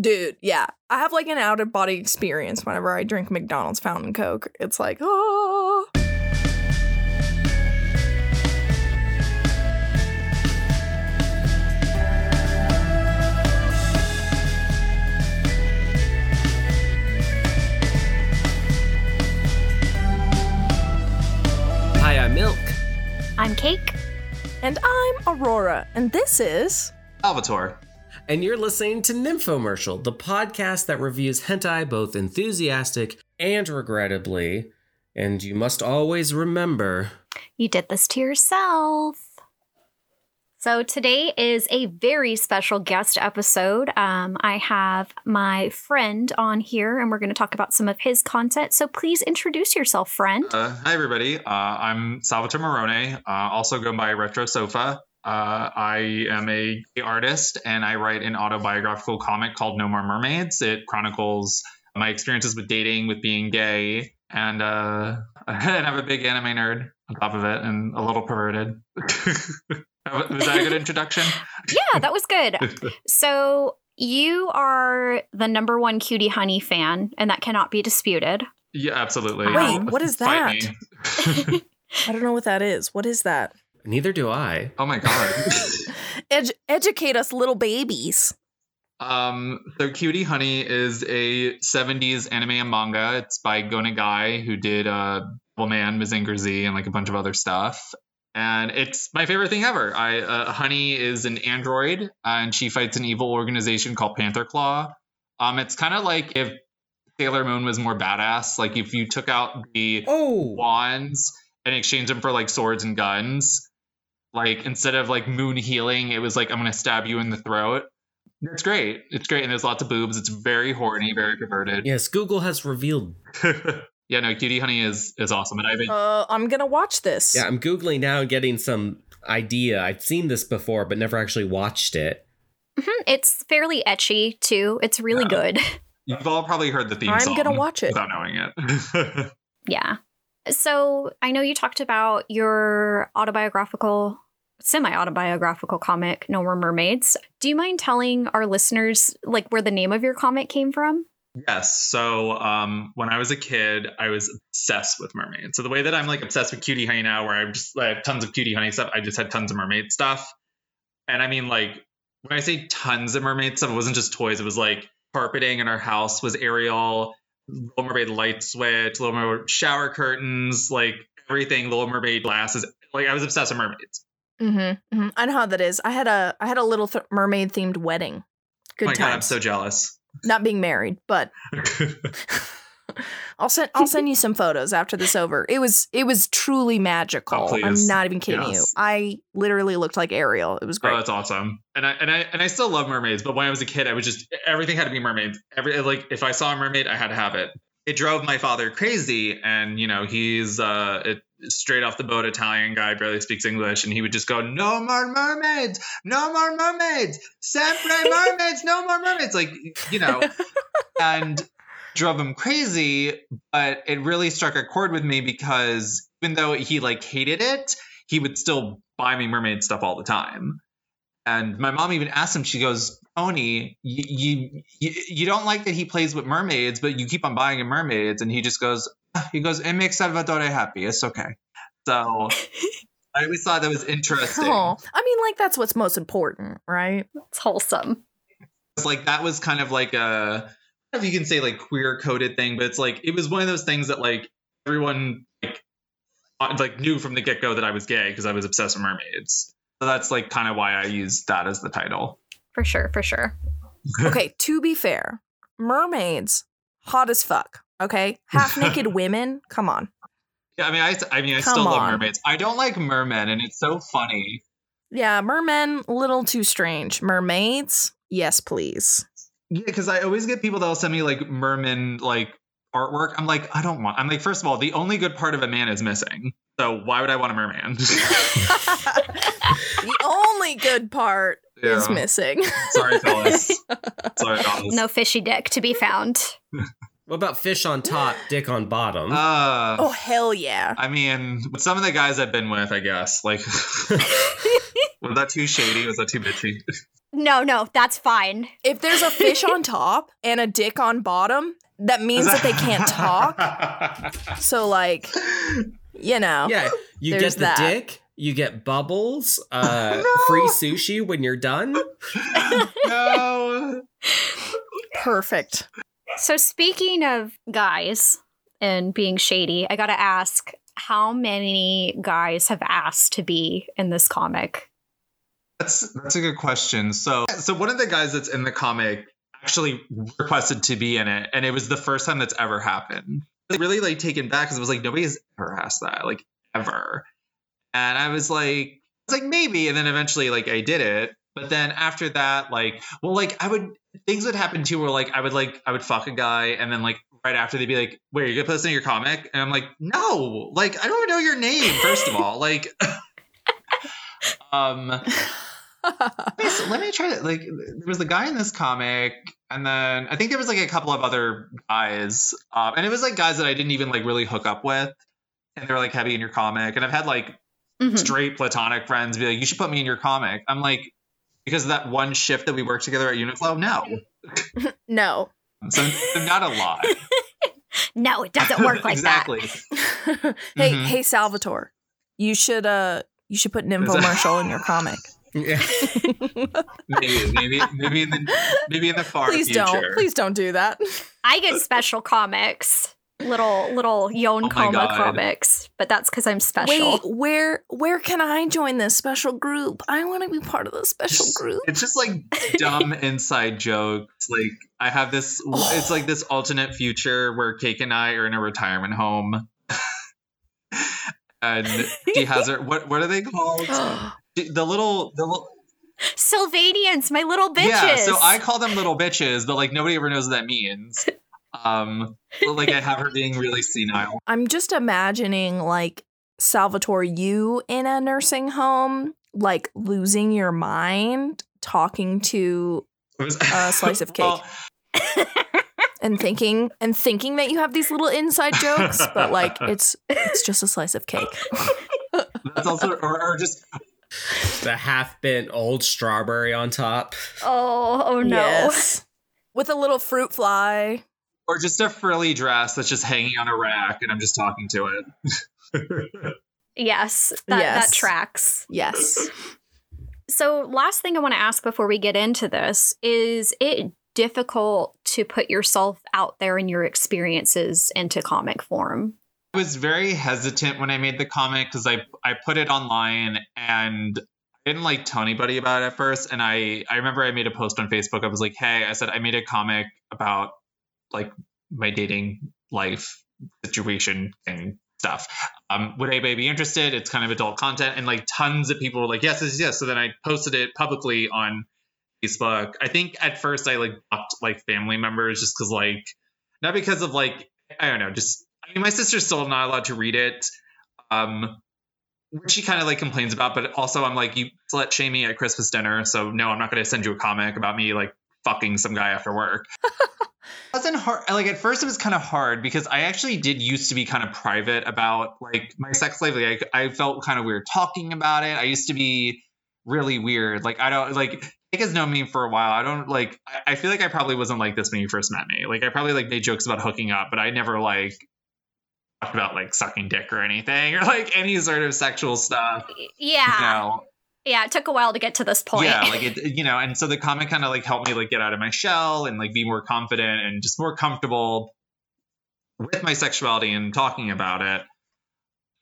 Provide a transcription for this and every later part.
Dude, yeah. I have like an out of body experience whenever I drink McDonald's fountain Coke. It's like, oh. Hi, I'm Milk. I'm Cake. And I'm Aurora, and this is. Salvatore. And you're listening to Nymphomercial, the podcast that reviews hentai both enthusiastic and regrettably. And you must always remember You did this to yourself. So today is a very special guest episode. Um, I have my friend on here, and we're going to talk about some of his content. So please introduce yourself, friend. Uh, hi, everybody. Uh, I'm Salvatore Morone, uh, also go by Retro Sofa. Uh, I am a gay artist and I write an autobiographical comic called No More Mermaids. It chronicles my experiences with dating, with being gay, and, uh, and I'm a big anime nerd on top of it and a little perverted. Was that a good introduction? yeah, that was good. So you are the number one cutie honey fan, and that cannot be disputed. Yeah, absolutely. Wait, what is that? I don't know what that is. What is that? Neither do I. oh my god. Edu- educate us, little babies. Um, so Cutie Honey is a 70s anime and manga. It's by Go Nagai, who did uh Man, Mazinger Z, and like a bunch of other stuff. And it's my favorite thing ever. I uh, Honey is an android, uh, and she fights an evil organization called Panther Claw. Um, it's kind of like if Sailor Moon was more badass. Like if you took out the Oh, wands and exchanged them for like swords and guns. Like instead of like moon healing, it was like I'm gonna stab you in the throat. It's great. It's great, and there's lots of boobs. It's very horny, very perverted. yes, Google has revealed. Yeah, no, Cutie Honey is is awesome, and I've been Uh, I'm gonna watch this. Yeah, I'm Googling now and getting some idea. I've seen this before, but never actually watched it. Mhm, It's fairly ecchi too. It's really Yeah. good. you've all probably heard the theme I'm song. gonna watch it. without knowing it. Yeah. So I know you talked about your autobiographical, semi autobiographical comic, No More Mermaids. Do you mind telling our listeners like where the name of your comic came from? Yes. So um, when I was a kid, I was obsessed with mermaids. So the way that I'm like obsessed with cutie honey now, where I'm just I have tons of cutie honey stuff, I just had tons of mermaid stuff. And I mean, like when I say tons of mermaid stuff, it wasn't just toys. It was like carpeting in our house was Ariel, Little Mermaid light switch, Little Mermaid shower curtains, like everything. Little Mermaid glasses. Like I was obsessed with mermaids. Mm-hmm, hmm I know how that is. I had a I had a little th- mermaid themed wedding. Good oh god, I'm so jealous. Not being married, but I'll send I'll send you some photos after this over. It was it was truly magical. Oh. I'm not even kidding you. I literally looked like Ariel. It was Oh, great. that's awesome. And I and I and I still love mermaids, but when I was a kid, I was just everything had to be mermaids. Every like if I saw a mermaid, I had to have it. It drove my father crazy, and you know he's uh it, straight off the boat Italian guy, barely speaks English, and he would just go, "No more mermaids, no more mermaids, sempre mermaids, no more mermaids," like you know, and drove him crazy. But it really struck a chord with me because even though he like hated it, he would still buy me mermaid stuff all the time. And my mom even asked him, she goes, Tony, you, you you you don't like that he plays with mermaids, but you keep on buying him mermaids, and he just goes, he goes, it makes Salvatore happy. It's okay. So I always thought that was interesting. Oh, I mean, like that's what's most important, right? It's wholesome. It's like that was kind of like a I don't know if you can say like queer coded thing, but it's like it was one of those things that like everyone like uh, like knew from the get go that I was gay because I was obsessed with mermaids. So that's like kind of why I used that as the title. For sure, for sure. Okay, to be fair, mermaids, hot as fuck. Okay, half naked women. Come on. Yeah, I mean, I, I mean, I Come still love on. mermaids. I don't like mermen, and it's so funny. Yeah, mermen, a little too strange. Mermaids, yes, please. Yeah, because I always get people that'll send me like merman like artwork. I'm like, I don't want. I'm like, first of all, the only good part of a man is missing. So why would I want a merman? the only good part is missing. Sorry, fellas. Sorry, fellas. No fishy dick to be found. What about fish on top, dick on bottom? Uh, oh hell yeah! I mean, with some of the guys I've been with, I guess. Like, was that too shady? Was that too bitchy? No, no, that's fine. If there's a fish on top and a dick on bottom, that means that they can't talk. So like, you know. Yeah, you get the that. dick, you get bubbles, uh, free sushi when you're done. no. Perfect. So speaking of guys and being shady, I gotta ask how many guys have asked to be in this comic? That's that's a good question. So so one of the guys that's in the comic actually requested to be in it, and it was the first time that's ever happened. Really like taken back because it was like nobody's ever asked that, like ever. And I was like, I was like maybe, and then eventually like I did it. But then after that, like, well, like I would things would happen too, where like I would like I would fuck a guy, and then like right after they'd be like, "Wait, you're gonna put this in your comic?" And I'm like, "No, like I don't even know your name. First of all, like." um let me, let me try to like there was the guy in this comic and then i think there was like a couple of other guys um, and it was like guys that i didn't even like really hook up with and they're like heavy in your comic and i've had like Mhm. straight platonic friends be like you should put me in your comic i'm like because of that one shift that we worked together at uniqlo no no. so, so not a lot No, it doesn't work like that. exactly hey, Mhm. hey Salvatore. You should uh you should put an infomercial in your comic. Yeah. maybe maybe maybe in the maybe in the far Please future don't. Please don't do that. I get special comics, little little Yon Oh Coma comics, but that's because I'm special. Wait, where where can I join this special group? I want to be part of the special group. It's just like dumb inside jokes. Like I have this. It's like this alternate future where Cake and I are in a retirement home, and she has her. What what are they called? The little the little. Sylvanians, my little bitches. Yeah. So I call them little bitches, but like nobody ever knows what that means. Um, like I have her being really senile. I'm just imagining like Salvatore, you in a nursing home, like losing your mind, talking to A slice of cake. Well, and thinking and thinking that you have these little inside jokes, but like it's it's just a slice of cake. that's also or, or just the half bent old strawberry on top. oh, oh no. Yes. With a little fruit fly. Or just a frilly dress that's just hanging on a rack, and I'm just talking to it. Yes, that, Yes. that tracks. Yes. So, last thing I want to ask before we get into this is it difficult to put yourself out there and your experiences into comic form? I was very hesitant when I made the comic because I I put it online and I didn't like tell anybody about it at first. And I I remember I made a post on Facebook. I was like, hey, I said I made a comic about like my dating life situation thing stuff. Um, would anybody be interested? It's kind of adult content, and like tons of people were like, yes, yes, yes. So then I posted it publicly on Facebook. I think at first I like blocked like family members just because like not because of like I don't know, just I mean my sister's still not allowed to read it. Um which she kind of like complains about, but also I'm like, you slut shame me at Christmas dinner, so no, I'm not gonna send you a comic about me like fucking some guy after work. it wasn't hard like at first it was kind of hard because I actually did used to be kind of private about like my sex life. Like I, I felt kind of weird talking about it. I used to be really weird. Like I don't like Nick has known me for a while. I don't like I, I feel like I probably wasn't like this when you first met me. Like I probably like made jokes about hooking up, but I never like talked about like sucking dick or anything or like any sort of sexual stuff. Yeah. You know? Yeah, it took a while to get to this point. Yeah, like it, you know, and so the comic kind of like helped me like get out of my shell and like be more confident and just more comfortable with my sexuality and talking about it.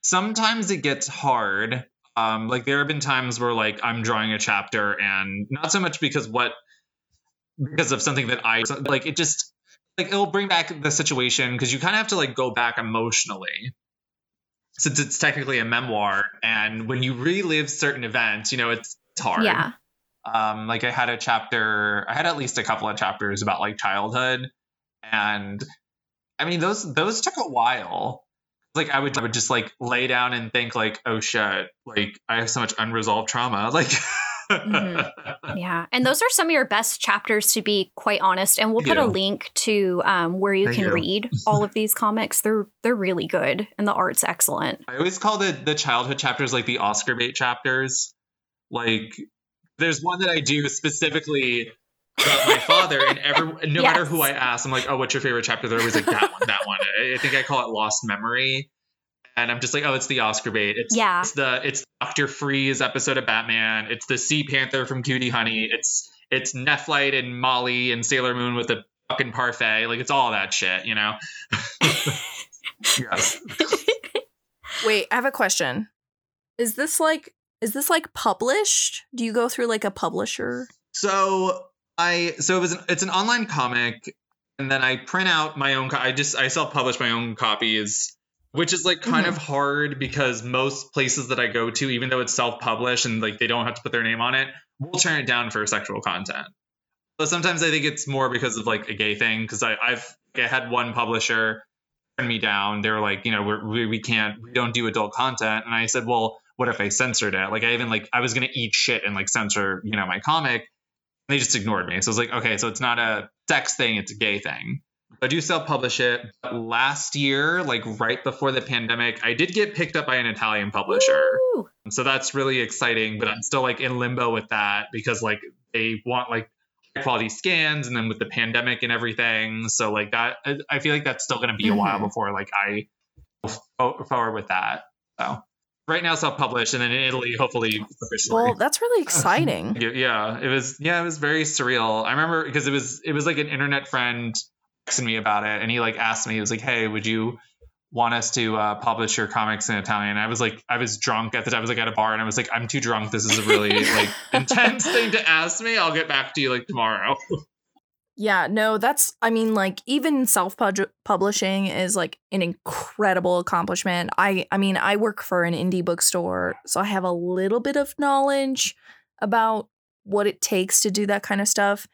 Sometimes it gets hard. Um, like there have been times where like I'm drawing a chapter and not so much because what because of something that I like it just like it'll bring back the situation because you kind of have to like go back emotionally since it's technically a memoir and when you relive certain events you know it's, it's hard Yeah. um like i had a chapter i had at least a couple of chapters about like childhood and i mean those those took a while like i would I would just like lay down and think like oh shit like i have so much unresolved trauma like Mhm. Yeah. And those are some of your best chapters, to be quite honest. And we'll put a link to um, where you Thank can you. read all of these comics. They're they're really good, and the art's excellent. I always call the the childhood chapters like the Oscar bait chapters, like There's one that I do specifically about my father, and every no matter who I ask, I'm like, "Oh, what's your favorite chapter?" They're always like, "That one, that one." I I think I call it Lost Memory, and I'm just like, "Oh, it's the Oscar bait. It's Yeah. it's the it's Doctor Freeze episode of Batman. It's the Sea Panther from Cutie Honey. It's it's Nephrite and Molly and Sailor Moon with the fucking parfait. Like it's all that shit, you know." yes. Wait, I have a question. Is this like is this like published? Do you go through like a publisher? So I so it was an, it's an online comic, and then I print out my own. Co- I just I self publish my own copies, which is like kind of mm-hmm. hard because most places that I go to, even though it's self published and like they don't have to put their name on it, will turn it down for sexual content. But sometimes I think it's more because of like a gay thing because I I've I had one publisher turn me down. They were like, you know, we're, we we can't we don't do adult content, and I said, well, what if I censored it? Like I even like I was gonna eat shit and like censor you know my comic they just ignored me. So I was like, okay, so it's not a sex thing, it's a gay thing. I do self publish it. Last year, like right before the pandemic, I did get picked up by an Italian publisher. Woo! So that's really exciting, but I'm still like in limbo with that because like they want like high quality scans and then with the pandemic and everything. So like that, I- feel like that's still going to be a while Mhm. before like I go forward with that. So right now, self published and then in Italy, hopefully officially. Well, that's really exciting. Yeah, it was. Yeah, it was very surreal. I remember because it was. It was like an internet friend texted me about it, and he like asked me. He was like, "Hey, would you want us to uh, publish your comics in Italian?" I was like, I was drunk at the time. I was like at a bar, and I was like, "I'm too drunk. This is a really like intense thing to ask me. I'll get back to you like tomorrow." Yeah, no, that's I mean like even self-publishing is like an incredible accomplishment. I I mean, I work for an indie bookstore, so I have a little bit of knowledge about what it takes to do that kind of stuff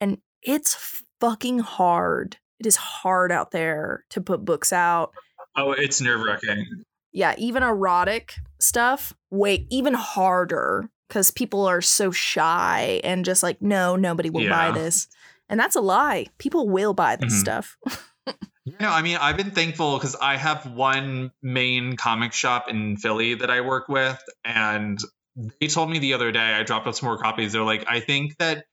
and it's fucking hard. It is hard out there to put books out. oh, it's nerve wracking. Yeah, even erotic stuff, wait, even harder cuz people are so shy and just like no, nobody will buy this. And that's a lie. People will buy this Mhm. stuff. You know, I mean, I've been thankful because I have one main comic shop in Philly that I work with, and they told me the other day I dropped off some more copies. They're like, I think that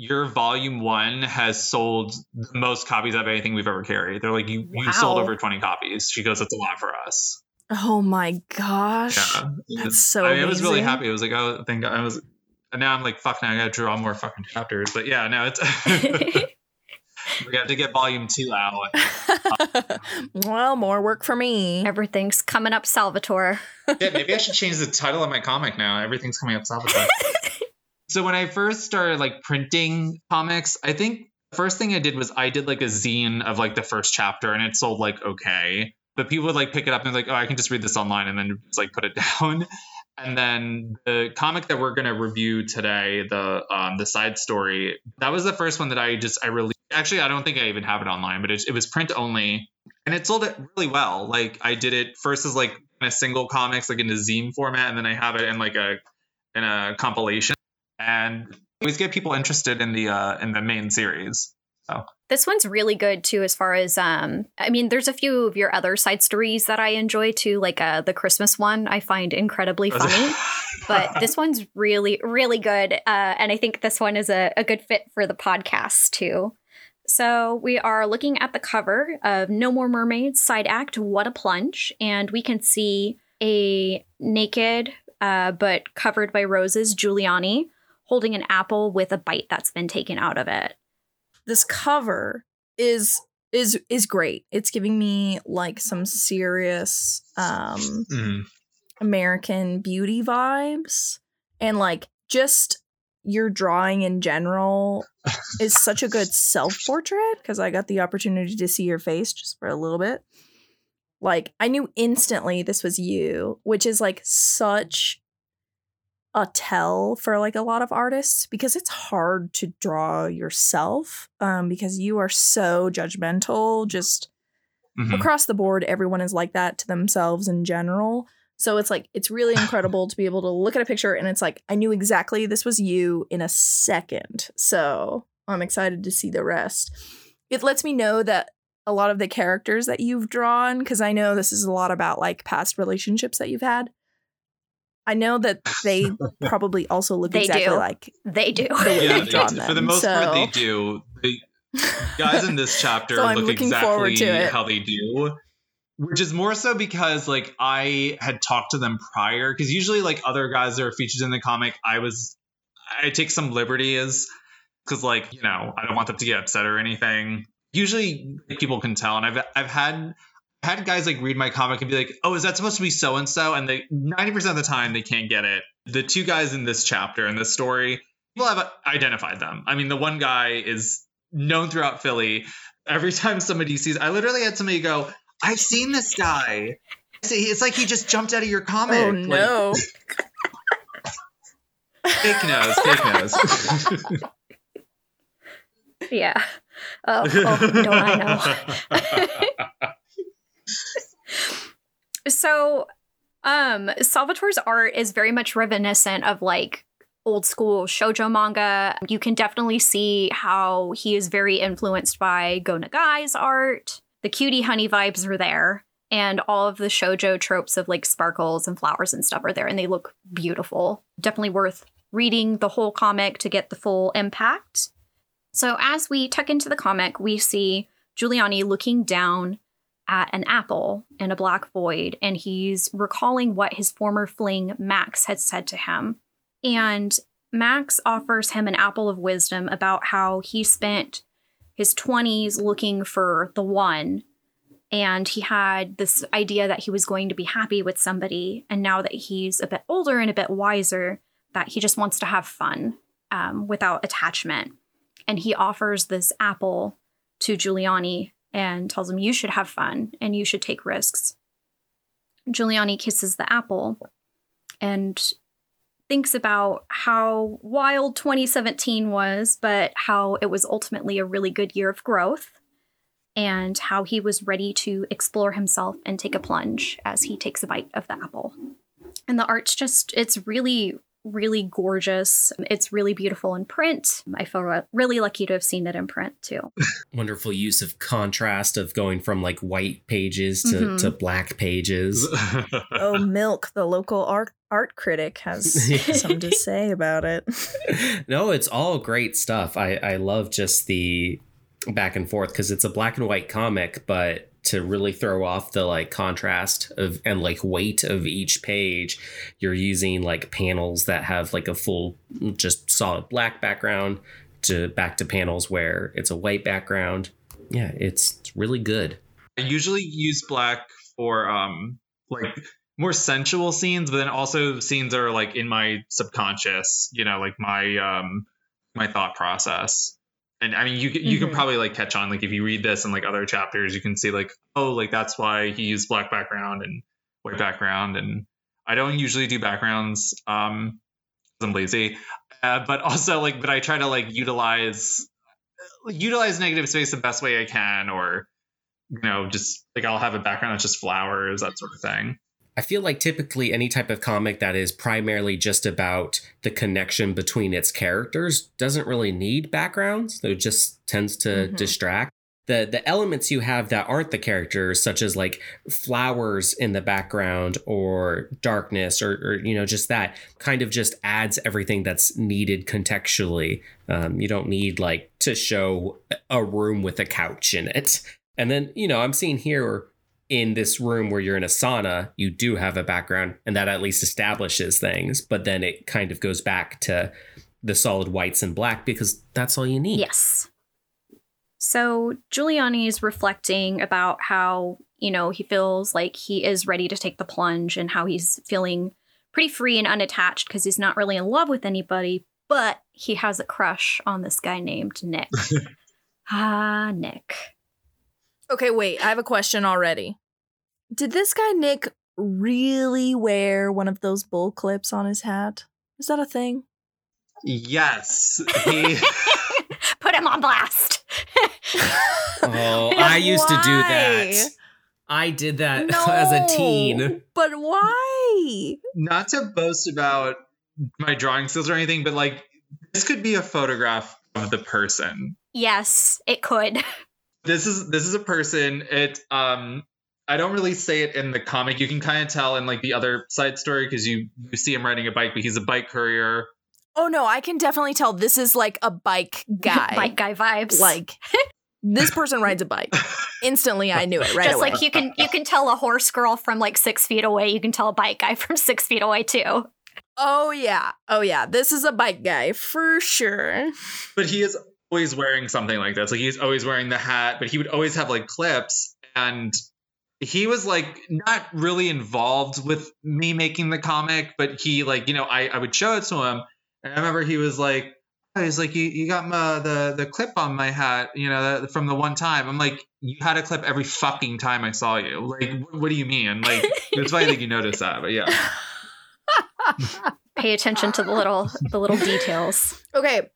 your volume one has sold the most copies of anything we've ever carried. They're like, you you sold over twenty copies. She goes, that's a lot for us. Oh my gosh. Yeah, That's so I, mean, I was really happy. I was like, oh, thank God. I was. And now I'm like, fuck. Now I gotta draw more fucking chapters. But yeah, no, it's. we have to get volume two out. well, more work for me. Everything's coming up, Salvatore. yeah, maybe I should change the title of my comic now. Everything's coming up Salvatore. so when I first started like printing comics, I think the first thing I did was I did like a zine of like the first chapter, and it sold like okay. But people would like pick it up and like, oh, I can just read this online, and then just like put it down. And then the comic that we're gonna review today, the um, the side story, that was the first one that I just I released. Actually, I don't think I even have it online, but it, it was print only, and it sold it really well. Like I did it first as like a single comics, like in a zine format, and then I have it in like a in a compilation, and always get people interested in the uh in the main series. So. This one's really good too, as far as um. I mean, there's a few of your other side stories that I enjoy too, like uh the Christmas one. I find incredibly funny, but this one's really, really good. Uh, and I think this one is a, a good fit for the podcast too. So we are looking at the cover of No More Mermaids side act. What a plunge! And we can see a naked, uh, but covered by roses, Giuliani holding an apple with a bite that's been taken out of it. This cover is is is great. It's giving me like some serious um Mhm. American beauty vibes and like just your drawing in general is such a good self-portrait because I got the opportunity to see your face just for a little bit. Like I knew instantly this was you, which is like such a tell for like a lot of artists because it's hard to draw yourself um because you are so judgmental just Mhm. across the board everyone is like that to themselves in general. So it's like it's really incredible to be able to look at a picture and it's like i knew exactly this was you in a second. So i'm excited to see the rest. It lets me know that a lot of the characters that you've drawn because i know this is a lot about like past relationships that you've had I know that they probably also look They exactly do. like they do. The Yeah, they- drawn for the them, most part, they do. The guys in this chapter So look exactly to how they do. Which is more so because like I had talked to them prior, because usually like other guys that are featured in the comic, I was I take some liberties because like you know I don't want them to get upset or anything. Usually people can tell, and I've I've had had guys like read my comic and be like, "Oh, is that supposed to be so and so?" And they ninety percent of the time they can't get it. The two guys in this chapter in this story, people have uh, identified them. I mean, the one guy is known throughout Philly. Every time somebody sees, I literally had somebody go, "I've seen this guy." See, it's like he just jumped out of your comic. Oh Like, no. fake nose, fake nose. yeah. Oh, oh, don't I know? So, um, Salvatore's art is very much reminiscent of like old school shojo manga. You can definitely see how he is very influenced by Go Nagai's art. The cutie honey vibes are there, and all of the shojo tropes of like sparkles and flowers and stuff are there, and they look beautiful. Definitely worth reading the whole comic to get the full impact. So, as we tuck into the comic, we see Giuliani looking down at an apple in a black void, and he's recalling what his former fling, Max, had said to him. And Max offers him an apple of wisdom about how he spent his 20s looking for the one. And he had this idea that he was going to be happy with somebody. And now that he's a bit older and a bit wiser, that he just wants to have fun um, without attachment. And he offers this apple to Giuliani and tells him, You should have fun and you should take risks. Giuliani kisses the apple and thinks about how wild 2017 was, but how it was ultimately a really good year of growth and how he was ready to explore himself and take a plunge as he takes a bite of the apple. And the art's just, it's really, really gorgeous. It's really beautiful in print. I feel really lucky to have seen it in print too. Wonderful use of contrast of going from like white pages to, Mhm. to black pages. Oh, Milk, the local art art critic, has something to say about it. no, it's all great stuff. I, I love just the back and forth because it's a black and white comic, but to really throw off the like contrast of and like weight of each page, you're using like panels that have like a full just solid black background to back to panels where it's a white background. Yeah, it's, really good. I usually use black for um like more sensual scenes, but then also scenes that are like in my subconscious, you know, like my um my thought process. And I mean, you can- you can Mhm. probably like catch on like if you read this and like other chapters, you can see like oh like that's why he used black background and white background. And I don't usually do backgrounds um 'cause I'm lazy, uh, but also like but I try to like utilize utilize negative space the best way I can, or you know, just like I'll have a background that's just flowers, that sort of thing. I feel like typically any type of comic that is primarily just about the connection between its characters doesn't really need backgrounds. It just tends to Mhm. distract. The the elements you have that aren't the characters, such as like flowers in the background or darkness or, or you know, just that kind of just adds everything that's needed contextually. Um, you don't need like to show a room with a couch in it. And then, you know, I'm seeing here in this room where you're in a sauna, you do have a background, and that at least establishes things. But then it kind of goes back to the solid whites and black because that's all you need. Yes. So Giuliani is reflecting about how, you know, he feels like he is ready to take the plunge and how he's feeling pretty free and unattached because he's not really in love with anybody, but he has a crush on this guy named Nick. ah, Nick. Okay, wait. I have a question already. Did this guy Nick really wear one of those bull clips on his hat? Is that a thing? Yes, he. Put him on blast. Oh, I used to do that. I did that as a teen. But why? not to boast about my drawing skills or anything, but like this could be a photograph of the person. yes, it could. This is this is a person. It um I don't really say it in the comic. You can kind of tell in like the other side story because you you see him riding a bike, but he's a bike courier. Oh no, I can definitely tell this is like a bike guy. Bike guy vibes. Like this person rides a bike. Instantly, I knew it right Just away. like you can you can tell a horse girl from like six feet away. You can tell a bike guy from six feet away too. oh yeah, oh yeah, this is a bike guy for sure. But he is always wearing something like this. Like he's always wearing the hat, but he would always have like clips and he was like not really involved with me making the comic, but he like, you know, I, I would show it to him. And I remember he was like, oh, he's like, you, you got my, the, the clip on my hat, you know, the, from the one time. I'm like, you had a clip every fucking time I saw you. Like, what, what do you mean? Like, it's why I think you noticed that, but yeah. Pay attention to the little the little details. Okay.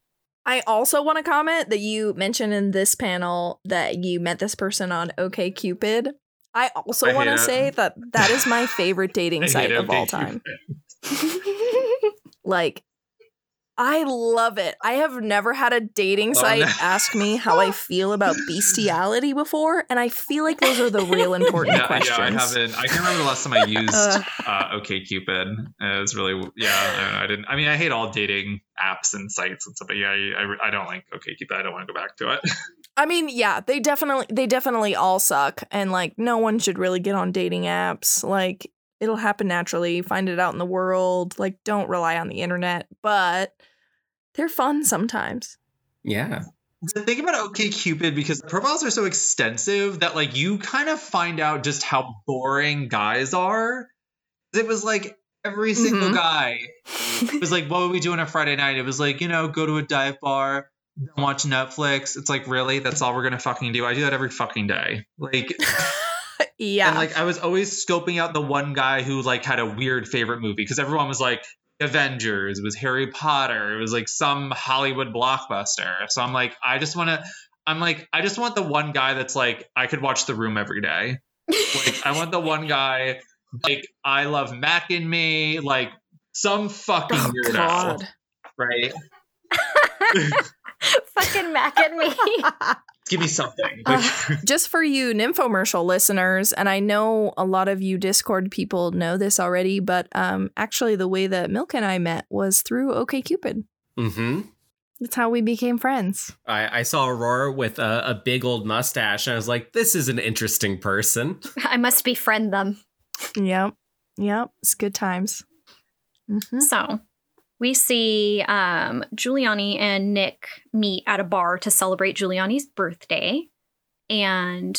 I also want to comment that you mentioned in this panel that you met this person on OK Cupid. I also I want to it. say that that is my favorite dating site of all time. Like, I love it. I have never had a dating Oh, site no. ask me how I feel about bestiality before, and I feel like those are the real important yeah, questions. yeah, I haven't. I can't remember the last time I used uh, Cupid. It was really yeah. I, I didn't. I mean, I hate all dating apps and sites and stuff. But yeah, I, I, I don't like OK Cupid. I don't want to go back to it. I mean, yeah, they definitely they definitely all suck and like no one should really get on dating apps. Like it'll happen naturally. Find it out in the world. Like don't rely on the internet, but they're fun sometimes. Yeah. the thing about OK Cupid because the profiles are so extensive that like you kind of find out just how boring guys are. It was like every single Mhm. guy it was like, what would we do on a Friday night? It was like, you know, go to a dive bar, watch Netflix. It's like, really? That's all we're gonna fucking do? I do that every fucking day. Like yeah. And like I was always scoping out the one guy who like had a weird favorite movie because everyone was like Avengers, it was Harry Potter, it was like some Hollywood blockbuster. So I'm like, I just want to. I'm like, I just want the one guy that's like, I could watch The Room every day. Like, I want the one guy like, I love Mac and Me, like some fucking oh weirdo, god. right? Fucking Mac and me. Give me something. Uh, Just for you nymphomercial listeners, and I know a lot of you Discord people know this already, but um actually the way that Milk and I met was through OKCupid. Mm-hmm. That's how we became friends. I, I saw Aurora with a, a big old mustache, and I was like, "This is an interesting person." I must befriend them. Yep. Yep. It's good times. Mhm. So we see um, Giuliani and Nick meet at a bar to celebrate Giuliani's birthday. And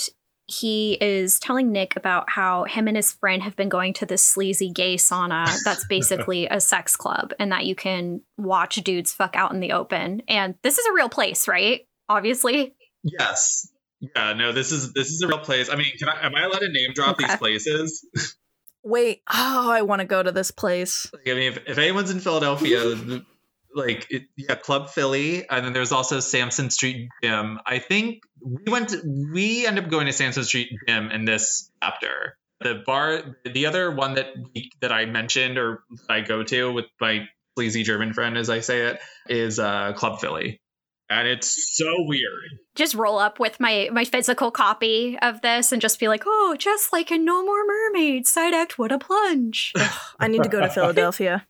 he is telling Nick about how him and his friend have been going to this sleazy gay sauna that's basically a sex club and that you can watch dudes fuck out in the open. And this is a real place, right? Obviously. yes. Yeah, no, this is this is a real place. I mean, can I am I allowed to name drop Okay. these places? Wait. Oh, I want to go to this place. I mean, if, if anyone's in Philadelphia, like, it, yeah, Club Philly, and then there's also Sansom Street Gym. I think we went, to, we end up going to Sansom Street Gym in this chapter. The bar, the other one that we, that I mentioned or I go to with my sleazy German friend, as I say it, is uh, Club Philly, and it's so weird. Just roll up with my my physical copy of this and just be like, oh, just like in No More Mermaids, side act, what a plunge. I need to go to Philadelphia.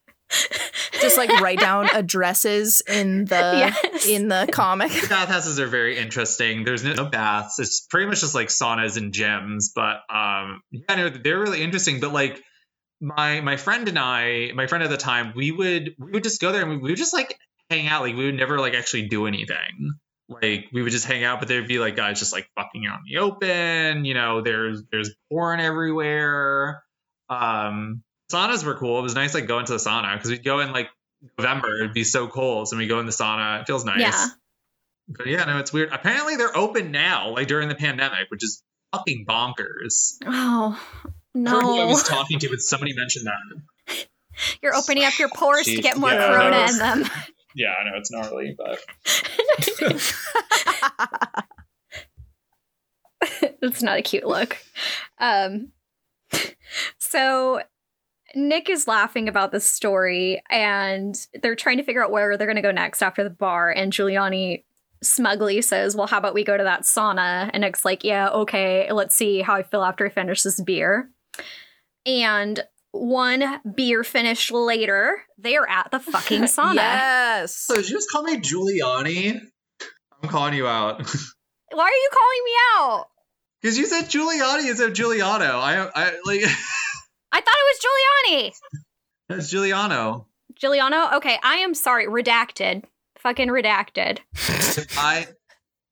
Just like write down addresses in the Yes. in the comic. The bathhouses are very interesting. There's no baths. It's pretty much just like saunas and gyms. But um, yeah, no, they're really interesting. But like my my friend and I, my friend at the time, we would we would just go there and we, we would just like hang out. Like we would never like actually do anything. Like we would just hang out, but there'd be like guys just like fucking out in the open. You know, there's there's porn everywhere. Um, saunas were cool. It was nice like going to the sauna because we'd go in like November. It'd be so cold, so we go in the sauna. It feels nice. Yeah. But yeah, no, it's weird. Apparently they're open now, like during the pandemic, which is fucking bonkers. Oh, I don't who I was talking to, but somebody mentioned that. You're opening up your pores to get more yeah, corona in them. Yeah, I know it's gnarly, but it's not a cute look. Um, so Nick is laughing about this story, and they're trying to figure out where they're going to go next after the bar. And Giuliani smugly says, Well, how about we go to that sauna? And Nick's like, Yeah, okay, let's see how I feel after I finish this beer. And one beer finish later, they're at the fucking sauna. yes. So did you just call me Giuliani? I'm calling you out. Why are you calling me out? Because you said Giuliani instead of Giuliano. I, I like I thought it was Giuliani. that's Giuliano. Giuliano? Okay, I am sorry. Redacted. Fucking redacted. I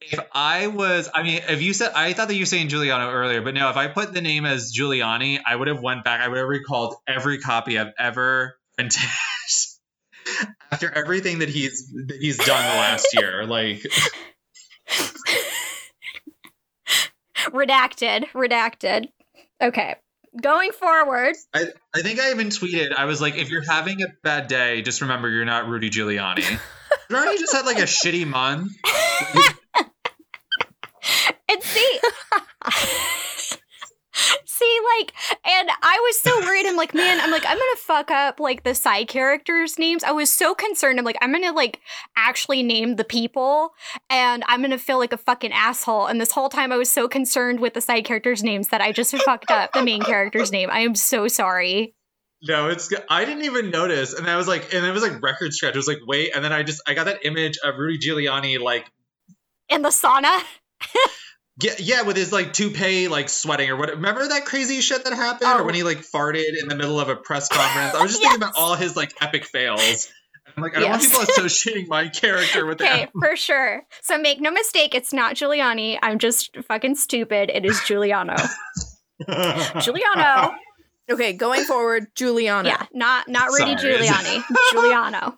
if I was I mean if you said I thought that you were saying Giuliano earlier, but no, if I put the name as Giuliani, I would have went back, I would have recalled every copy I've ever printed after everything that he's that he's done the last year. Like redacted. Redacted. Okay. Going forward. I, I think I even tweeted, I was like, if you're having a bad day, just remember you're not Rudy Giuliani. You just had like a shitty month? And see, see, like, and I was so worried. I'm like, man, I'm like, I'm gonna fuck up like the side characters' names. I was so concerned. I'm like, I'm gonna like actually name the people, and I'm gonna feel like a fucking asshole. And this whole time, I was so concerned with the side characters' names that I just fucked up the main character's name. I am so sorry. No, it's. I didn't even notice. And I was like, and it was like record scratch. It was like, wait. And then I just, I got that image of Rudy Giuliani, like, In the sauna. yeah, yeah, with his like toupee, like sweating or what. Remember that crazy shit that happened? Or Oh. when he oh. like farted in the middle of a press conference? I was just thinking about all his like epic fails. I'm like, I don't want people associating my character with that. Okay, him. for sure. So make no mistake, it's not Giuliani. I'm just fucking stupid. It is Giuliano. Giuliano. Okay, going forward, Giuliano. Yeah, not not Rudy Sorry. Giuliani. Giuliano.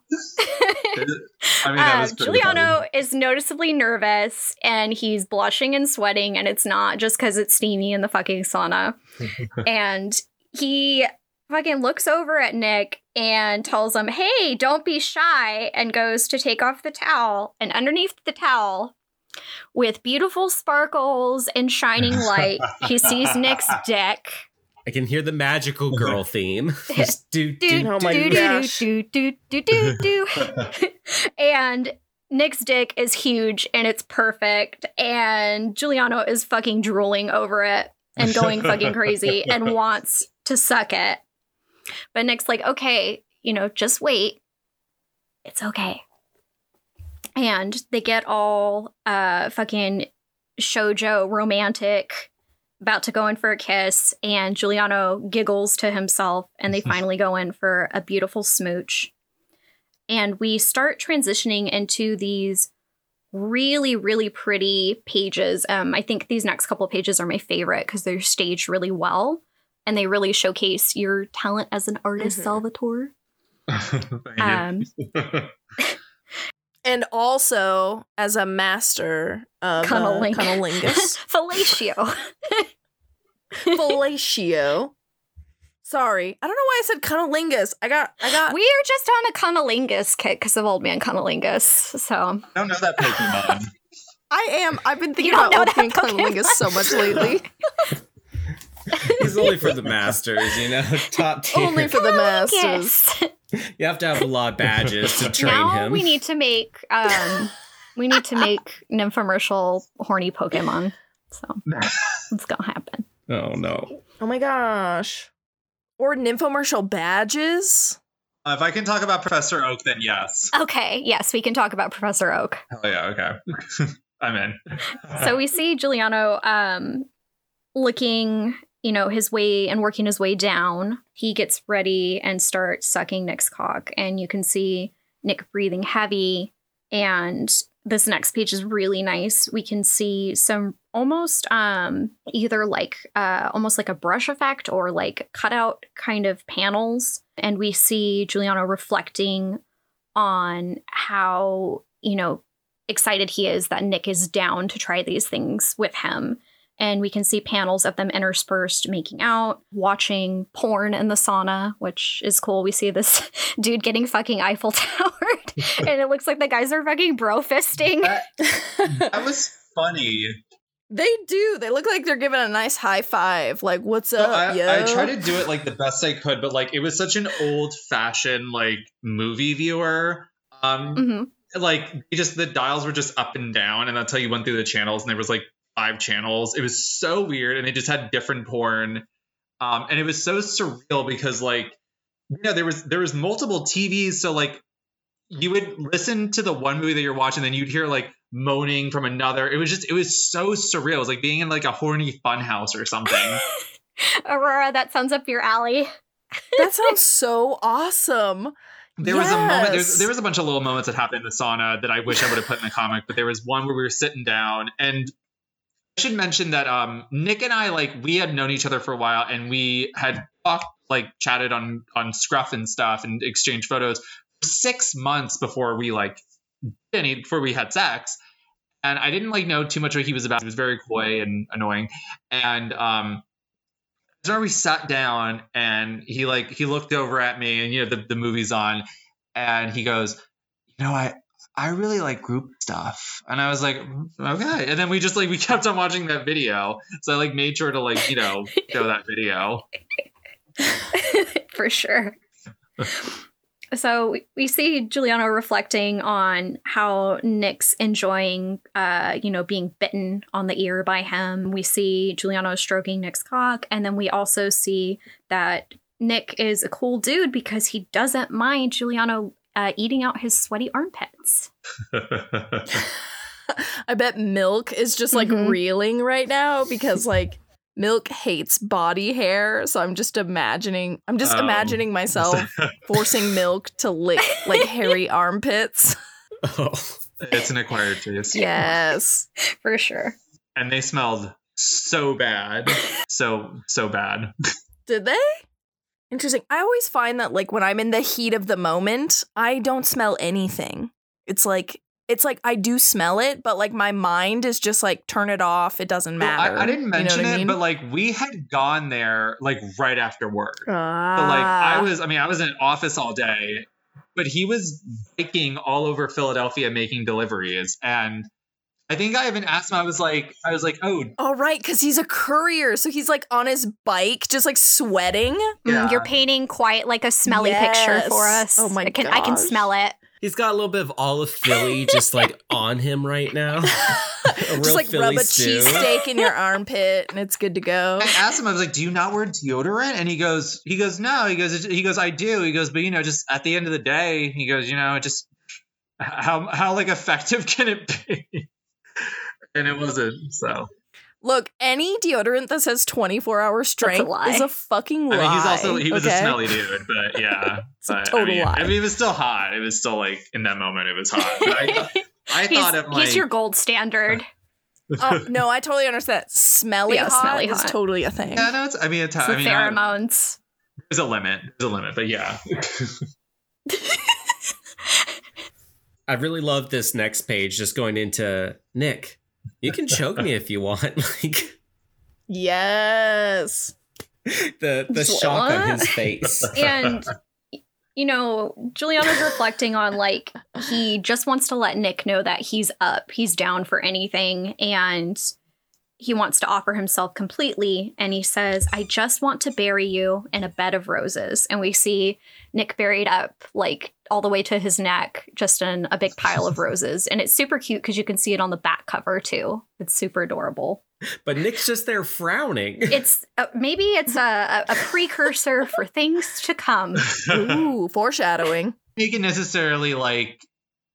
I mean, that Uh, was pretty Giuliano is noticeably nervous and he's blushing and sweating, and it's not just because it's steamy in the fucking sauna. and he fucking looks over at Nick and tells him, Hey, don't be shy, and goes to take off the towel. And underneath the towel, with beautiful sparkles and shining light, he sees Nick's dick. I can hear the magical girl theme. Just do, do do, Oh my do, gosh. do do do do do do. and Nick's dick is huge and it's perfect, and Giuliano is fucking drooling over it and going fucking crazy and wants to suck it. But Nick's like, okay, you know, just wait. It's okay. And they get all uh fucking shoujo romantic about to go in for a kiss, and Giuliano giggles to himself, and they finally go in for a beautiful smooch. And we start transitioning into these really, really pretty pages. Um, I think these next couple of pages are my favorite because they're staged really well and they really showcase your talent as an artist, Mhm. Salvatore. Thank you. Um, And also as a master of uh, Cunniling- cunnilingus. fellatio. Fellatio. Sorry. I don't know why I said cunnilingus. I got I got we are just on a cunnilingus kick because of Old Man Cunnilingus. So I don't know that Pokemon. I am I've been thinking about old man cunnilingus so much lately. He's only for the masters, you know, top tier. Only for the masters. You have to have a lot of badges to train now him. we need to make um we need to make nymphomercial horny Pokemon. So it's gonna happen. oh no. Oh my gosh. Or nymphomercial badges. Uh, if I can talk about Professor Oak, then yes. Okay, yes, we can talk about Professor Oak. Hell yeah, okay. I'm in. So we see Giuliano um looking, you know, his way and working his way down. He gets ready and starts sucking Nick's cock, and you can see Nick breathing heavy. And this next page is really nice. We can see some almost um either like uh almost like a brush effect or like cutout kind of panels. And we see Giuliano reflecting on how, you know, excited he is that Nick is down to try these things with him. And we can see panels of them interspersed making out, watching porn in the sauna, which is cool. We see this dude getting fucking Eiffel Towered, and it looks like the guys are fucking bro fisting. That, that was funny. They do. They look like they're giving a nice high five. Like, what's So up, I, yo? I tried to do it like the best I could, but like it was such an old fashioned like movie viewer. Um, Mhm. like just the dials were just up and down, and that's how you went through the channels. And there was like five channels. It was so weird, and they just had different porn. Um, and it was so surreal because like you know there was there was multiple TVs, so like you would listen to the one movie that you're watching, then you'd hear like moaning from another. It was just it was so surreal. It was like being in like a horny fun house or something. Aurora, that sounds up your alley. That sounds so awesome. There was a moment. There was, there was a bunch of little moments that happened in the sauna that I wish I would have put in the comic. But there was one where we were sitting down, and I should mention that um, Nick and I like we had known each other for a while, and we had talked, like chatted on on Scruff and stuff, and exchanged photos for six months before we like any before we had sex. And I didn't like know too much what he was about. He was very coy and annoying, and um, so we sat down and he like he looked over at me and you know the, the movie's on and he goes you know i i really like group stuff. And i was like "Mm, okay. And then we just like we kept on watching that video. So i like made sure to like you know show that video. For sure. So we- we see Giuliano reflecting on how Nick's enjoying, uh, you know, being bitten on the ear by him. We see Giuliano stroking Nick's cock, and then we also see that Nick is a cool dude because he doesn't mind Giuliano uh, eating out his sweaty armpits. I bet Milk is just like Mhm. reeling right now because like Milk hates body hair. So I'm just imagining I'm just Um, imagining myself forcing Milk to lick like hairy armpits. Oh. it's an acquired taste Yes. For sure. and they smelled so bad so so bad Did they? Interesting. I always find that like when I'm in the heat of the moment, I don't smell anything. It's like it's like I do smell it, but like my mind is just like turn it off. It doesn't Well, matter. I, I didn't You know mention what I it mean? but like we had gone there like right after work ah. But like I was, I mean, I was in office all day, but he was biking all over Philadelphia making deliveries, and I think I even asked him. I was like, I was like, oh, all right, because he's a courier, so he's like on his bike, just like sweating. Yeah. Mm, you're painting quite like a smelly picture for us. Oh my god. I can, I can smell it. He's got a little bit of all of Philly just like on him right now. A real just like Philly rub a stew. cheesesteak in your armpit, and it's good to go. I asked him. I was like, do you not wear deodorant? And he goes, he goes, no. He goes, he goes, I do. He goes, but you know, just at the end of the day, he goes, you know, it just how how like effective can it be? And it wasn't. So Look, any deodorant that says 24 hour strength lie. is a fucking lie. I mean, he's also he was okay? a smelly dude, but yeah, It's a but, total I mean, lie. I mean, it was still hot. It was still like in that moment, it was hot. But I, I thought of like he's your gold standard. Oh no, I totally understand. Smelly Yeah, hot smelly is hot. totally a thing. Yeah, no, it's, I mean, it's, It's I the mean, I, pheromones. there's a limit. There's a limit, but yeah. I really love this next page just going into Nick. You can choke me if you want. Like Yes. the the Just shock on what? his face. and you know Giuliano's reflecting on like he just wants to let Nick know that he's up, he's down for anything, and he wants to offer himself completely. And he says, "I just want to bury you in a bed of roses." And we see Nick buried up like all the way to his neck, just in a big pile of roses, and it's super cute because you can see it on the back cover too. It's super adorable. But Nick's just there frowning. It's uh, maybe it's a, a, a precursor for things to come. Ooh, foreshadowing. Make it necessarily like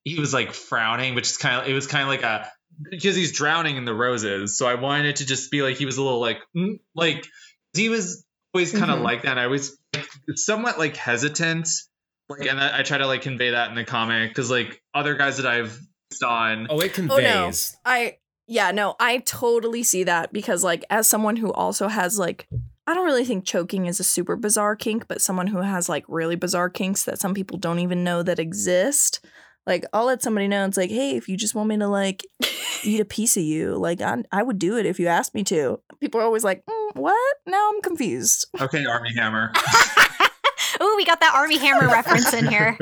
he was like frowning, which is kind of it was kind of like a because he's drowning in the roses. So I wanted it to just be like he was a little like mm, like he was always kind of Mhm. like that. I was like, somewhat like hesitant, like, and I, I try to like convey that in the comic because like other guys that I've on. Oh, it Oh no. conveys. I yeah, no, I totally see that because like as someone who also has like I don't really think choking is a super bizarre kink, but someone who has like really bizarre kinks that some people don't even know that exist. Like I'll let somebody know it's like, hey, if you just want me to like eat a piece of you, like I, I would do it if you asked me to. People are always like, mm, what? Now I'm confused. Okay, Armie Hammer. Ooh, we got that Armie Hammer reference in here.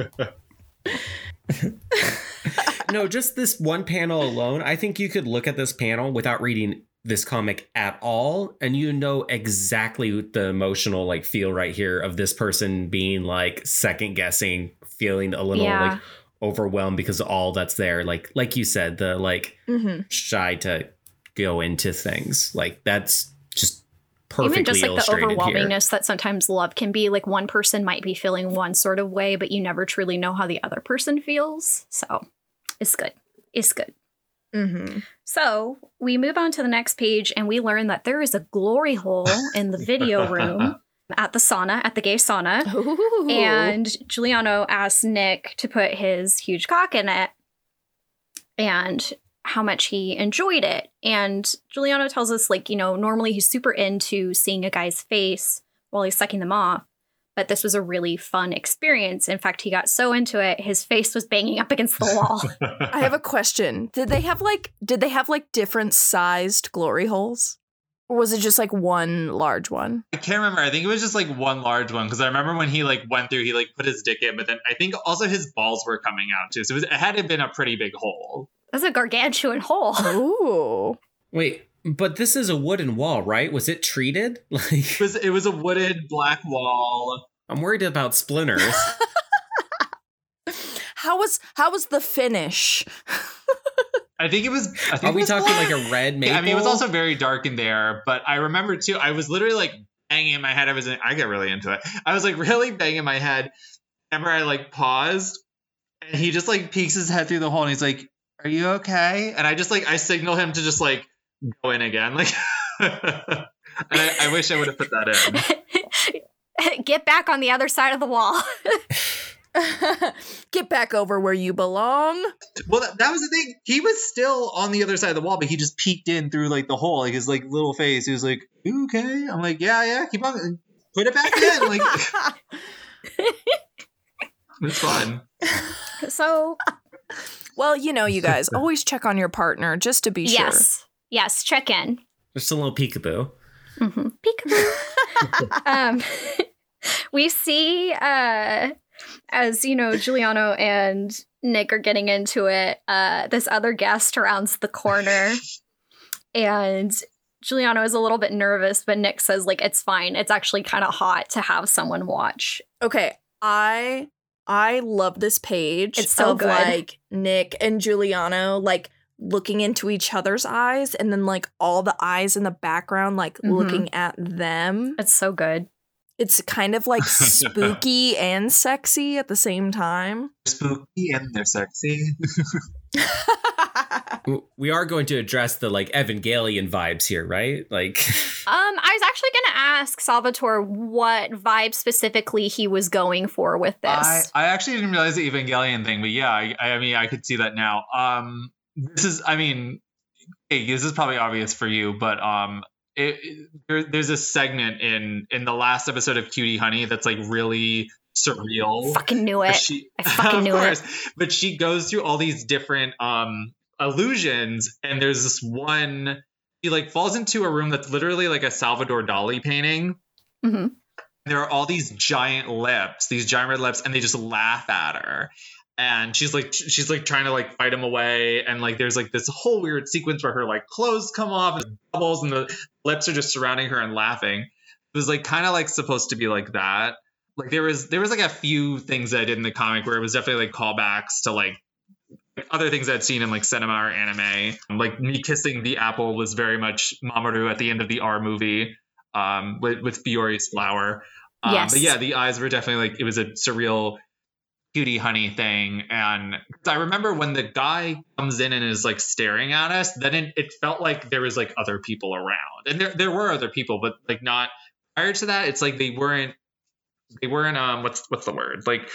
no, just this one panel alone. I think you could look at this panel without reading this comic at all, and you know exactly the emotional like feel right here of this person being like second guessing, feeling a little Yeah. like, overwhelmed because of all that's there. Like like you said, the like Mm-hmm. shy to go into things. Like that's just perfectly Even just like the illustrated here. overwhelmingness that sometimes love can be. Like one person might be feeling one sort of way, but you never truly know how the other person feels. So it's good. It's good. Mm-hmm. So we move on to the next page and we learn that there is a glory hole in the video room at the sauna, at the gay sauna. And Giuliano asks Nick to put his huge cock in it and how much he enjoyed it. And Giuliano tells us, like, you know, normally he's super into seeing a guy's face while he's sucking them off. But this was a really fun experience. In fact, he got so into it, his face was banging up against the wall. I have a question. Did they have like did they have like different sized glory holes? Or was it just like one large one? I can't remember. I think it was just like one large one because I remember when he like went through, he like put his dick in, but then I think also his balls were coming out too. So it, was, it had to have been a pretty big hole. That's a gargantuan hole. Ooh. Wait, but this is a wooden wall, right? Was it treated? Like It was it was a wooded black wall. I'm worried about splinters. How was how was the finish? I think it was. I think Are it we was talking black. like a red maple? I mean, it was also very dark in there, but I remember too. I was literally like banging in my head. I was. In, I get really into it. I was like really banging my head. Remember, I like paused, and he just like peeks his head through the hole, and he's like, "Are you okay?" And I just like I signal him to just like go in again, like. and I, I wish I would have put that in. Get back on the other side of the wall. Get back over where you belong. Well, that, that was the thing. He was still on the other side of the wall, but he just peeked in through like the hole, like his like little face. He was like, okay?" I'm like, "Yeah, yeah, keep on, put it back in." Like, it's fun. so, well, you know, you guys always check on your partner just to be sure. yes. Yes, check in. Just a little peekaboo. Mm-hmm. Peekaboo. um, we see, uh, as you know, Giuliano and Nick are getting into it. Uh, this other guest rounds the corner, and Giuliano is a little bit nervous, but Nick says, like, it's fine. It's actually kind of hot to have someone watch. Okay, I I love this page. It's so of good. like Nick and Giuliano like looking into each other's eyes and then like all the eyes in the background like Mhm. looking at them. It's so good. It's kind of like spooky and sexy at the same time. spooky and they're sexy. W- We are going to address the like Evangelion vibes here, right? Like Um, I was actually going to ask Salvatore what vibe specifically he was going for with this. I, I actually didn't realize the Evangelion thing, but yeah, I, I mean, I could see that now. Um, this is, I mean, hey, this is probably obvious for you, but um, it, it- there, there's a segment in in the last episode of Cutie Honey that's like really surreal. fucking knew But it. She, I fucking of knew it. But she goes through all these different um illusions, and there's this one. She like falls into a room that's literally like a Salvador Dali painting. Mhm. There are all these giant lips, these giant red lips, and they just laugh at her. And she's like, she's like trying to like fight them away, and like there's like this whole weird sequence where her like clothes come off and bubbles, and the lips are just surrounding her and laughing. It was like kind of like supposed to be like that like there was there was like a few things that I did in the comic where it was definitely like callbacks to like other things I'd seen in like cinema or anime. Like me kissing the apple was very much Mamoru at the end of the R movie um, with, with Fiore's flower. Um, Yes. But yeah, the eyes were definitely like it was a surreal cutie honey thing. And I remember when the guy comes in and is like staring at us, then it, it felt like there was like other people around, and there there were other people, but like not prior to that. It's like they weren't they weren't um what's what's the word like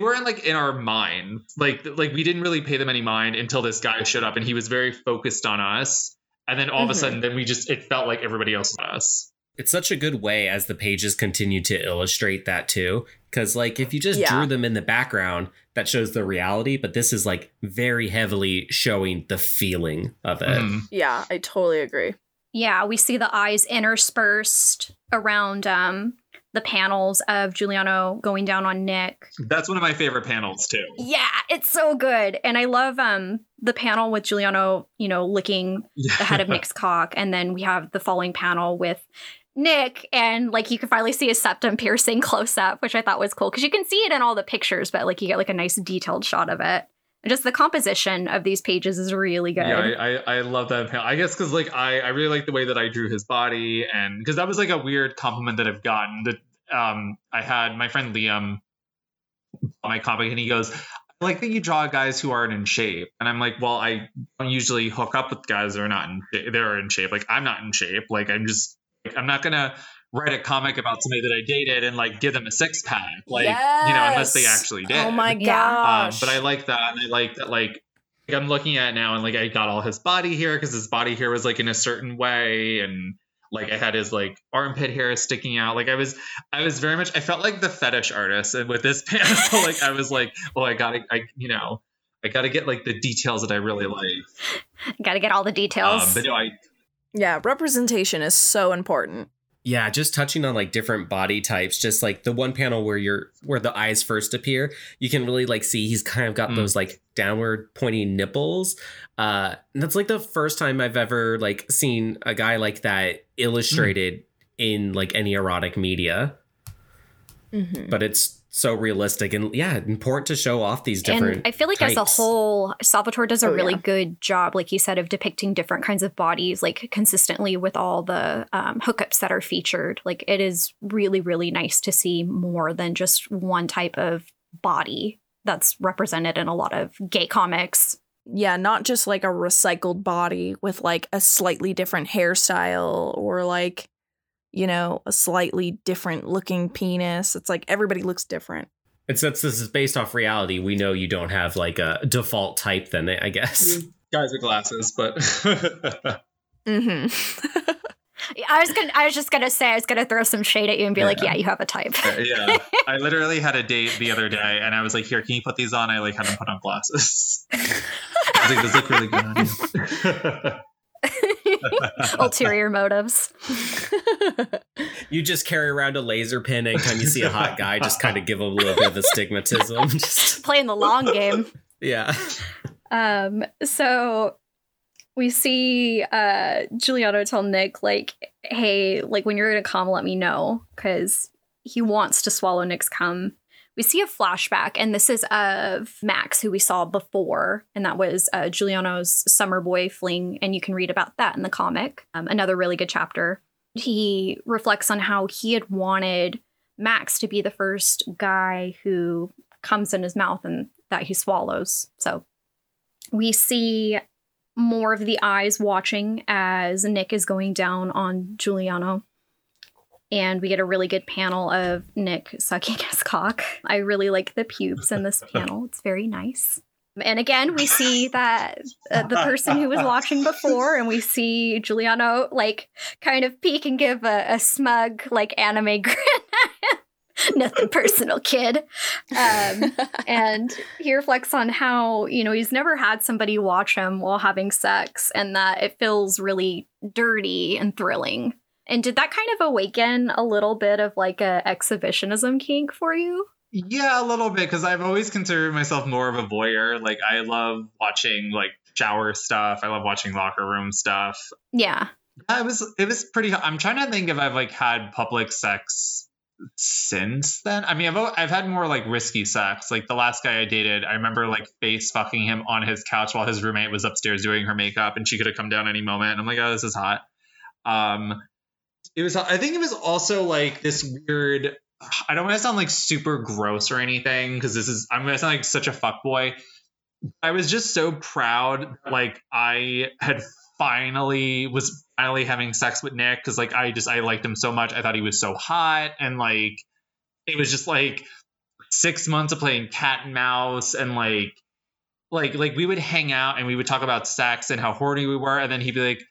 weren't like in our mind like like we didn't really pay them any mind until this guy showed up and he was very focused on us and then all of a Mhm. sudden then we just it felt like everybody else was us it's such a good way as the pages continue to illustrate that too. Cause like if you just Yeah. drew them in the background, that shows the reality, but this is like very heavily showing the feeling of it. Mhm. yeah, I totally agree. Yeah, we see the eyes interspersed around um, the panels of Giuliano going down on Nick. that's one of my favorite panels too Yeah, it's so good. And I love um the panel with Giuliano, you know, licking the head of Nick's cock. And then we have the following panel with Nick, and like you can finally see his septum piercing close up, which I thought was cool because you can see it in all the pictures, but like you get like a nice detailed shot of it. Just the composition of these pages is really good. Yeah, I, I, I love that. panel. I guess because like I, I really like the way that I drew his body, and because that was like a weird compliment that I've gotten. That um, I had my friend Liam on my comic, and he goes, "I like that you draw guys who aren't in shape," and I'm like, "Well, I don't usually hook up with guys that are not in they're in shape. Like I'm not in shape. Like I'm just like, I'm not gonna." Write a comic about somebody that I dated and like give them a six pack, like you know, unless they actually did. Oh my Yeah. Um, but I like that, and I like that. Like, like, I'm looking at it now, and like I got all his body hair because his body hair was like in a certain way, and like I had his like armpit hair sticking out. Like I was, I was very much. I felt like the fetish artist, and with this panel, like I was like, oh, I gotta, I you know, I gotta get like the details that I really like. Got to get all the details. Um, but no, I yeah, representation is so important. Yeah, just touching on like different body types, just like the one panel where you're where the eyes first appear, you can really like see he's kind of got Mm. those like downward pointy nipples. Uh and that's like the first time I've ever like seen a guy like that illustrated in like any erotic media, Mm-hmm. but it's so realistic and yeah, important to show off these different and I feel like as a whole, Salvatore does a Oh, really yeah. good job, like you said, of depicting different kinds of bodies, like consistently with all the um, hookups that are featured. Like it is really, really nice to see more than just one type of body that's represented in a lot of gay comics. Yeah, not just like a recycled body with like a slightly different hairstyle or like, you know, a slightly different looking penis. It's like everybody looks different. And since this is based off reality, we know you don't have like a default type then I guess. guys with glasses, but Mm-hmm. I was gonna, I was just gonna say, I was gonna throw some shade at you and be like, Yeah. yeah, you have a type. yeah, I literally had a date the other day, and I was like, "Here, can you put these on?" I like had them put on glasses. I was like, "Those look really good on you." Ulterior motives. You just carry around a laser pin anytime you see a hot guy, just kind of give him a little bit of astigmatism. Just Playing the long game. yeah. Um, so we see uh Giuliano tell Nick, like, hey, like when you're gonna come, let me know, because he wants to swallow Nick's cum. We see a flashback, and this is of Max, who we saw before, and that was uh, Giuliano's summer boy fling, and you can read about that in the comic. Um, another really good chapter. He reflects on how he had wanted Max to be the first guy who comes in his mouth and that he swallows. So we see more of the eyes watching as Nick is going down on Giuliano. And we get a really good panel of Nick sucking his cock. I really like the pubes in this panel. It's very nice. And again, we see that uh, the person who was watching before, and we see Giuliano like kind of peek and give a, a smug, like anime grin. Nothing personal, kid. Um, and he reflects on how you know he's never had somebody watch him while having sex and that it feels really dirty and thrilling and did that kind of awaken a little bit of like a exhibitionism kink for you yeah, a little bit because I've always considered myself more of a voyeur. Like I love watching like shower stuff. I love watching locker room stuff. yeah Yeah, it was it was pretty. I'm trying to think if I've like had public sex since then. I mean, I've I've had more like risky sex. Like the last guy I dated, I remember like face fucking him on his couch while his roommate was upstairs doing her makeup, and she could have come down any moment. And I'm like, oh, this is hot. Um, it was. I think it was also like this weird. I don't want to sound like super gross or anything because this is. I'm gonna sound like such a fuck boy. I was just so proud, like I had finally was finally having sex with Nick because like I just I liked him so much. I thought he was so hot and like it was just like six months of playing cat and mouse and like like like we would hang out and we would talk about sex and how horny we were and then he'd be like,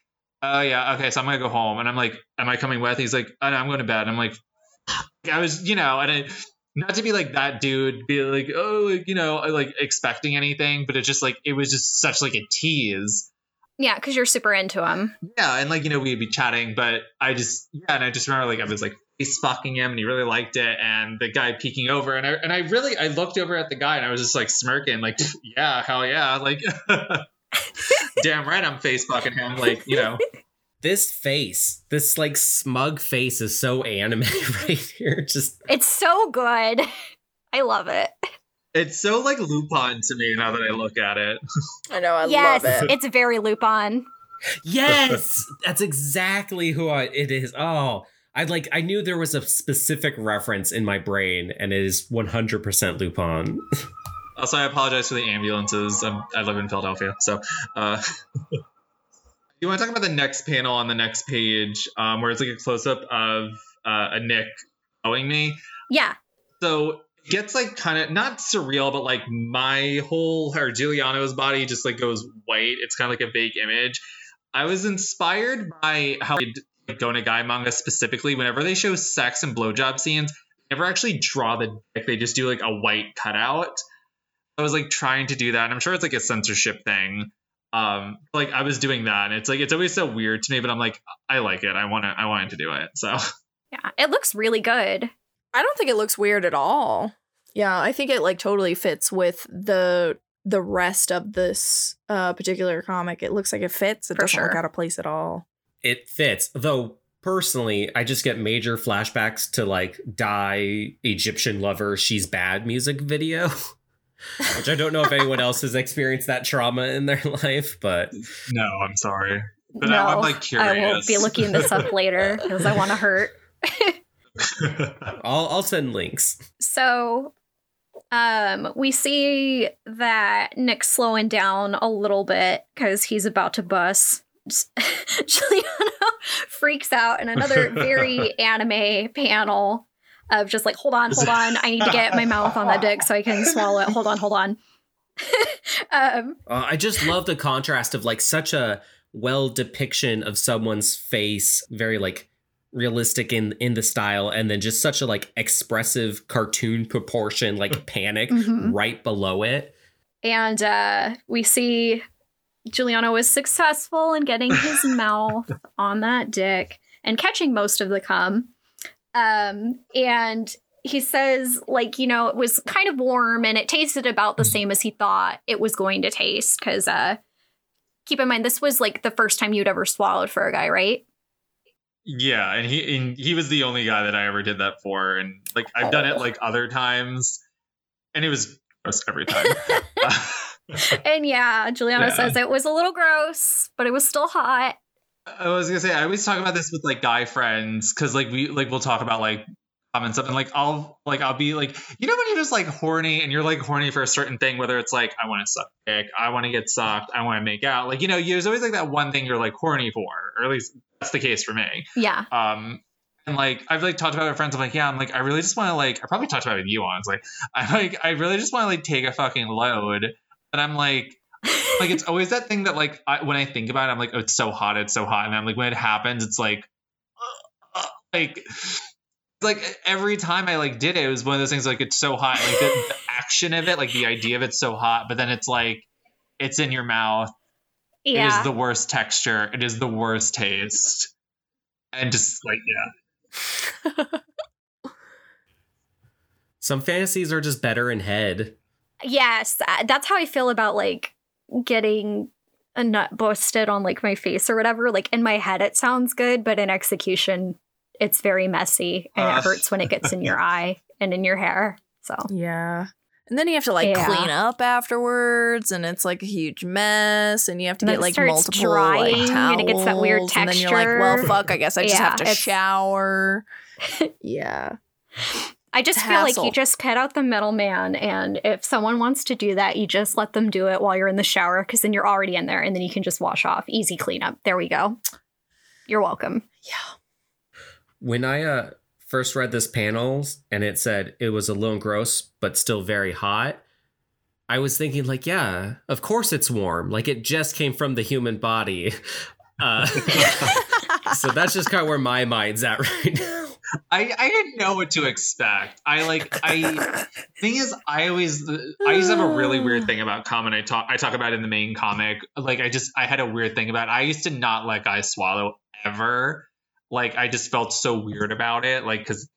oh yeah, okay, so I'm gonna go home and I'm like, am I coming with? He's like, oh, no, I'm going to bed. I'm like, I was you know and I. Not to be like that dude, be like, oh, like, you know, like expecting anything, but it just like it was just such like a tease. yeah because you're super into him Yeah, and like you know we'd be chatting, but I just yeah, and I just remember like I was like face fucking him, and he really liked it, and the guy peeking over, and I and I really I looked over at the guy, and I was just like smirking, like yeah, hell yeah, like damn right I'm face fucking him, like you know this face, this like smug face is so anime right here. Just It's so good. I love it. It's so like Lupin to me now that I look at it. I know. I yes, love it. it's very Lupin. yes, that's exactly who I, it is. Oh, I like I knew there was a specific reference in my brain, and it is 100% Lupin. Also, I apologize for the ambulances. I'm, I live in Philadelphia, so. Uh, you want to talk about the next panel on the next page, um, where it's like a close up of uh, a Nick owing me. Yeah. So it gets like kind of not surreal, but like my whole or Giuliano's body just like goes white. It's kind of like a vague image. I was inspired by how they like, Nagai manga specifically. Whenever they show sex and blowjob scenes, they never actually draw the dick. They just do like a white cutout. I was like trying to do that, and I'm sure it's like a censorship thing. Um, like I was doing that, and it's like it's always so weird to me, but I'm like, I like it. I want to. I wanted to do it. So Yeah. It looks really good. I don't think it looks weird at all. Yeah, I think it like totally fits with the the rest of this uh particular comic. It looks like it fits. It For doesn't look out of place at all. it fits, though. Personally, I just get major flashbacks to like die Egyptian lover, she's bad music video. Which I don't know if anyone else has experienced that trauma in their life, but no, I'm sorry, but no, I'm like curious. I will be looking this up later because I want to hurt. I'll I'll send links. So, um, we see that Nick's slowing down a little bit because he's about to bust. Giuliano freaks out in another very anime panel of just like, hold on, hold on, I need to get my mouth on that dick so I can swallow it. Hold on, hold on. um, Uh, I just love the contrast of like such a well depiction of someone's face, very like realistic in in the style, and then just such a like expressive cartoon proportion, like panic Mhm. right below it. and uh, we see Giuliano was successful in getting his mouth on that dick and catching most of the cum. Um, and he says, like, you know, it was kind of warm and it tasted about the same as he thought it was going to taste. Cause uh, keep in mind, this was like the first time you'd ever swallowed for a guy, right? Yeah, and he and he was the only guy that I ever did that for, and like I've done it like other times, and it was gross every time. And yeah, Giuliano Yeah. says it was a little gross, but it was still hot. I was gonna say I always talk about this with like guy friends because like we like we'll talk about like um and stuff and like I'll like I'll be like you know when you're just like horny and you're like horny for a certain thing whether it's like I want to suck dick I want to get sucked I want to make out like you know there's always like that one thing you're like horny for or at least that's the case for me Yeah. um and like I've like talked about it with friends I'm like yeah I'm like I really just want to like I probably talked about it with you on it's like I like I really just want to like take a fucking load but I'm like like it's always that thing that like I, when I think about it, I'm like, oh, it's so hot, it's so hot, and I'm like, when it happens, it's like, uh, uh, like, like every time I like did it, it was one of those things like it's so hot, like the, the action of it, like the idea of it's so hot, but then it's like, it's in your mouth. It Yeah. is the worst texture. It is the worst taste, and just like yeah, Some fantasies are just better in head. Yes, uh, that's how I feel about like getting a nut busted on like my face or whatever. Like in my head, it sounds good, but in execution, it's very messy and Uh. it hurts when it gets in your eye and in your hair. So Yeah. And then you have to like Yeah. clean up afterwards, and it's like a huge mess, and you have to And then get it like starts multiple drying, like, and it gets that weird texture. And then you're like, well, fuck. I guess I just Yeah, have to shower. yeah. I just It's a feel like you just cut out the middleman. And if someone wants to do that, you just let them do it while you're in the shower because then you're already in there and then you can just wash off. Easy cleanup. There we go. You're welcome. Yeah. When I uh, first read this panels and it said it was a little gross but still very hot, I was thinking like, yeah, of course it's warm. Like it just came from the human body. Uh, so that's just kind of where my mind's at right now. I I didn't know what to expect. I like I thing is I always I used to have a really weird thing about cum I talk I talk about in the main comic. Like I just I had a weird thing about it. I used to not let I swallow ever. Like I just felt so weird about it. Like because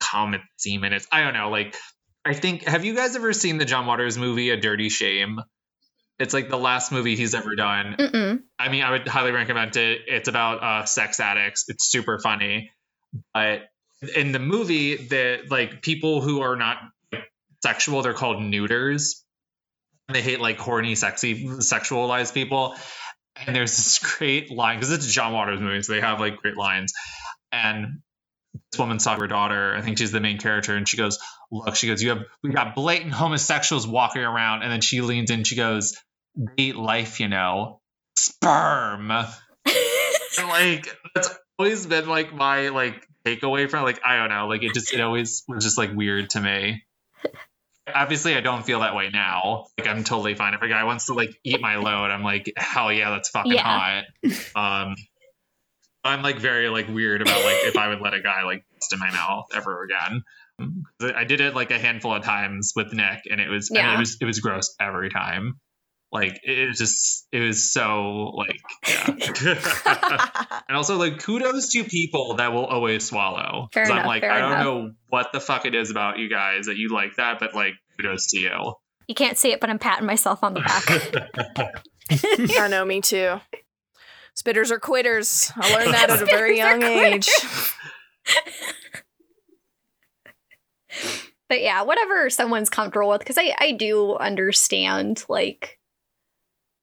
cum and semen is I don't know. Like I think have you guys ever seen the John Waters movie A Dirty Shame? It's like the last movie he's ever done. Mm-mm. I mean, I would highly recommend it. It's about uh, sex addicts. It's super funny, but in the movie, the like people who are not sexual, they're called neuters. They hate like horny, sexy, sexualized people. And there's this great line because it's a John Waters movie, so they have like great lines. And this woman's talking to her daughter. I think she's the main character, and she goes, "Look," she goes, "You have we got blatant homosexuals walking around." And then she leans in, she goes, "They eat life, you know, sperm." Like that's always been like my like takeaway from like I don't know, like it just it always was just like weird to me. Obviously, I don't feel that way now. Like I'm totally fine if a guy wants to like eat my load. I'm like, hell yeah, that's fucking Yeah. hot. Um, I'm like very like weird about like if I would let a guy like bust in my mouth ever again. I did it like a handful of times with Nick, and it was I mean, Yeah. it was it was gross every time. Like it was just it was so like yeah. and also like kudos to people that will always swallow. Fair 'Cause I'm like fair I don't enough. know what the fuck it is about you guys that you like that, but like kudos to you. You can't see it, but I'm patting myself on the back. I know, me too. Spitters are quitters. I learned that at a very young age. but yeah, whatever someone's comfortable with, because I, I do understand, like,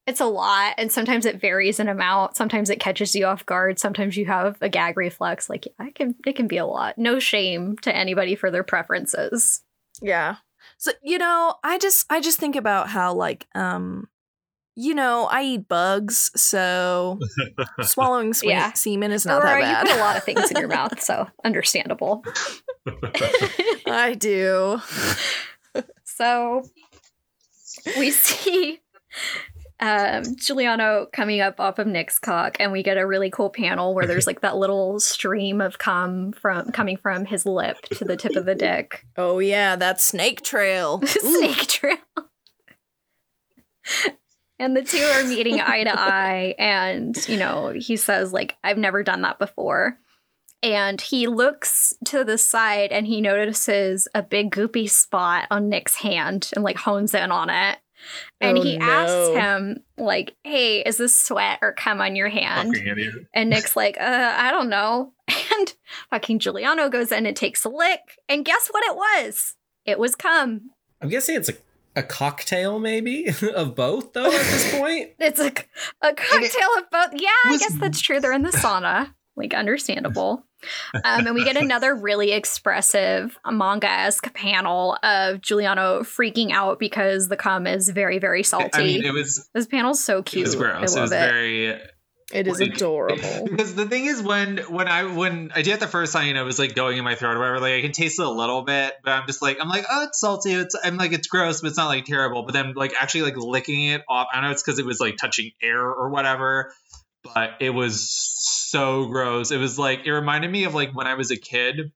it's a lot, and sometimes it varies in amount. Sometimes it catches you off guard. Sometimes you have a gag reflex. Like, I can, it can be a lot. No shame to anybody for their preferences. Yeah. So, you know, I just I just think about how like um you know, I eat bugs, so swallowing swe- Yeah. semen is not Aurora, that you put a lot of things in your mouth, so understandable. I do. So we see um, Giuliano coming up off of Nick's cock, and we get a really cool panel where there's like that little stream of cum from coming from his lip to the tip of the dick. Oh yeah, that snake trail. Snake trail. and the two are meeting eye to eye, and you know he says like I've never done that before. And he looks to the side and he notices a big goopy spot on Nick's hand and like hones in on it. And Oh, he no. asks him, like, hey, is this sweat or cum on your hand? And Nick's like, uh, I don't know. And fucking Giuliano goes in and takes a lick. And guess what it was? It was cum. I'm guessing it's a, a cocktail, maybe, of both, though, at this point. It's a, a cocktail of both. Yeah, I guess that's true. They're in the sauna. Like, understandable. Um, and we get another really expressive manga esque panel of Giuliano freaking out because the cum is very, very salty. I mean, it was this panel's so it cute. was gross. I It was it. very It is Like- adorable. because the thing is when when I when I did it the first time, you know, it was like going in my throat or whatever. Like I can taste it a little bit, but I'm just like I'm like oh it's salty. It's I'm like it's gross, but it's not like terrible. But then like actually like licking it off. I don't know it's because it was like touching air or whatever, but it was so gross. It was like it reminded me of like when I was a kid.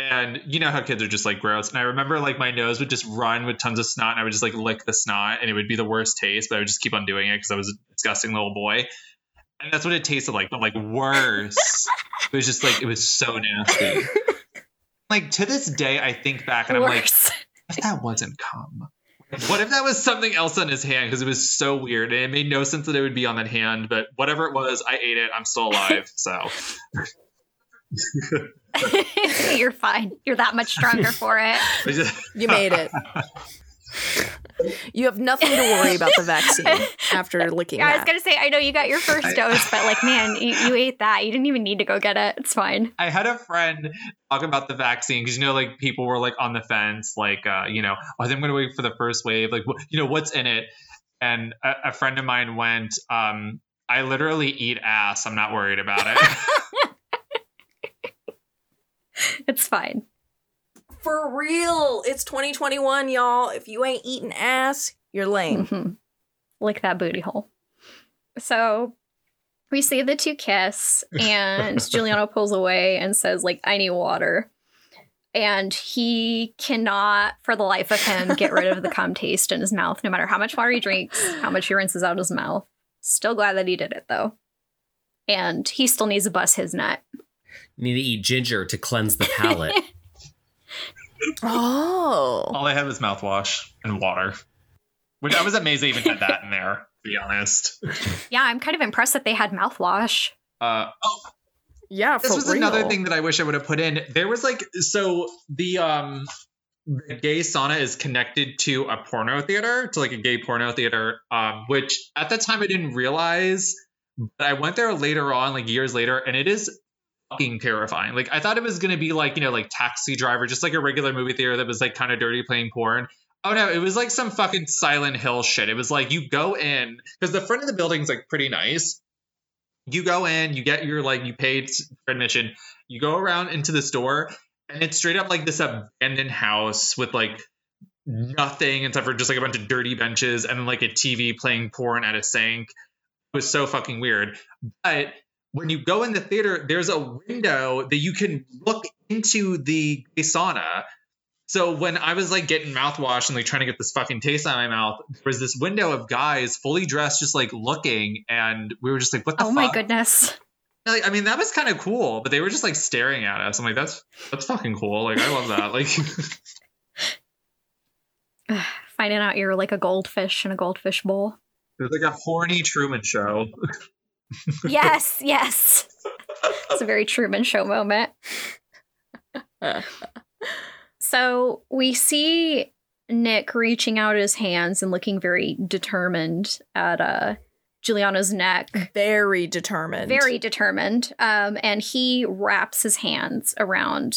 And you know how kids are just like gross. And I remember like my nose would just run with tons of snot, and I would just like lick the snot, and it would be the worst taste. But I would just keep on doing it because I was a disgusting little boy and that's what it tasted like, but like worse. it was just like it was so nasty. Like to this day, I think back and I'm like, if that wasn't cum, what if that was something else on his hand? Because it was so weird and it made no sense that it would be on that hand. But whatever it was, I ate it. I'm still alive. So You're fine. You're that much stronger for it. You made it. You have nothing to worry about the vaccine after licking Yeah, I was gonna say, I know you got your first I- dose, but like, man, you, you ate that. You didn't even need to go get it. It's fine. I had a friend talk about the vaccine because you know, like people were like on the fence, like uh, you know, oh, I'm going to wait for the first wave, like wh- you know, what's in it? And a, a friend of mine went, um, I literally eat ass. I'm not worried about it. It's fine. For real, it's 2021, y'all. If you ain't eating ass, you're lame. Mhm. Lick that booty hole. So we see the two kiss, and Giuliano pulls away and says, like, I need water. And he cannot, for the life of him, get rid of the cum taste in his mouth, no matter how much water he drinks, how much he rinses out his mouth. Still glad that he did it, though. And he still needs to bust his nut. You need to eat ginger to cleanse the palate. Oh. All I had was mouthwash and water. Which I was amazed they even had that in there, to be honest. Yeah, I'm kind of impressed that they had mouthwash. Uh, oh, Yeah, this for was real. another thing that I wish I would have put in. There was like so the um the gay sauna is connected to a porno theater, to like a gay porno theater, um, which at the time I didn't realize, but I went there later on, like years later, and it is fucking terrifying. Like I thought it was gonna be like, you know, like taxi driver, just like a regular movie theater that was like kind of dirty playing porn. Oh no, it was like some fucking Silent Hill shit. It was like you go in because the front of the building's like pretty nice. You go in, you get your like you paid admission. You go around into the store, and it's straight up like this abandoned house with like nothing except for just like a bunch of dirty benches and like a TV playing porn at a sink. It was so fucking weird. But when you go in the theater, there's a window that you can look into the sauna. So when I was like getting mouthwash and like trying to get this fucking taste out of my mouth, there was this window of guys fully dressed, just like looking, and we were just like, "What the Oh fuck?" my goodness. Like, I mean, that was kind of cool, but they were just like staring at us. I'm like, "That's that's fucking cool." Like, I love that. Like, Finding out you're like a goldfish in a goldfish bowl. there's like a horny Truman Show. yes, yes. It's a very Truman Show moment. so we see Nick reaching out his hands and looking very determined at uh, Giuliano's neck. Very determined. Very determined. Um, and he wraps his hands around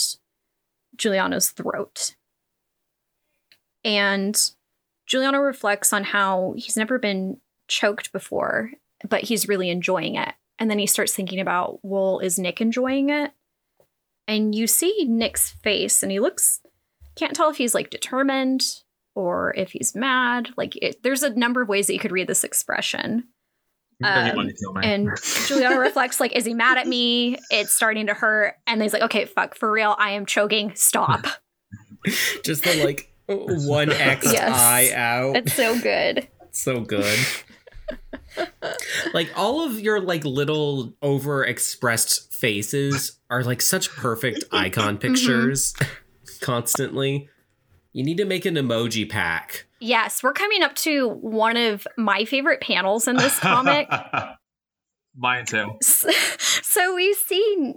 Giuliano's throat. And Giuliano reflects on how he's never been choked before, but he's really enjoying it. And then he starts thinking about, well, is Nick enjoying it? And you see Nick's face, and he looks, can't tell if he's like determined or if he's mad. Like, it, there's a number of ways that you could read this expression. Um, wanted to kill me. And Giuliano reflects, like, is he mad at me? It's starting to hurt. And he's like, okay, fuck, for real, I am choking. Stop. Just the like one X Yes. eye out. It's so good. so good. like all of your like little overexpressed faces are like such perfect icon mm-hmm. pictures constantly. You need to make an emoji pack. Yes, we're coming up to one of my favorite panels in this comic. Mine too. so we see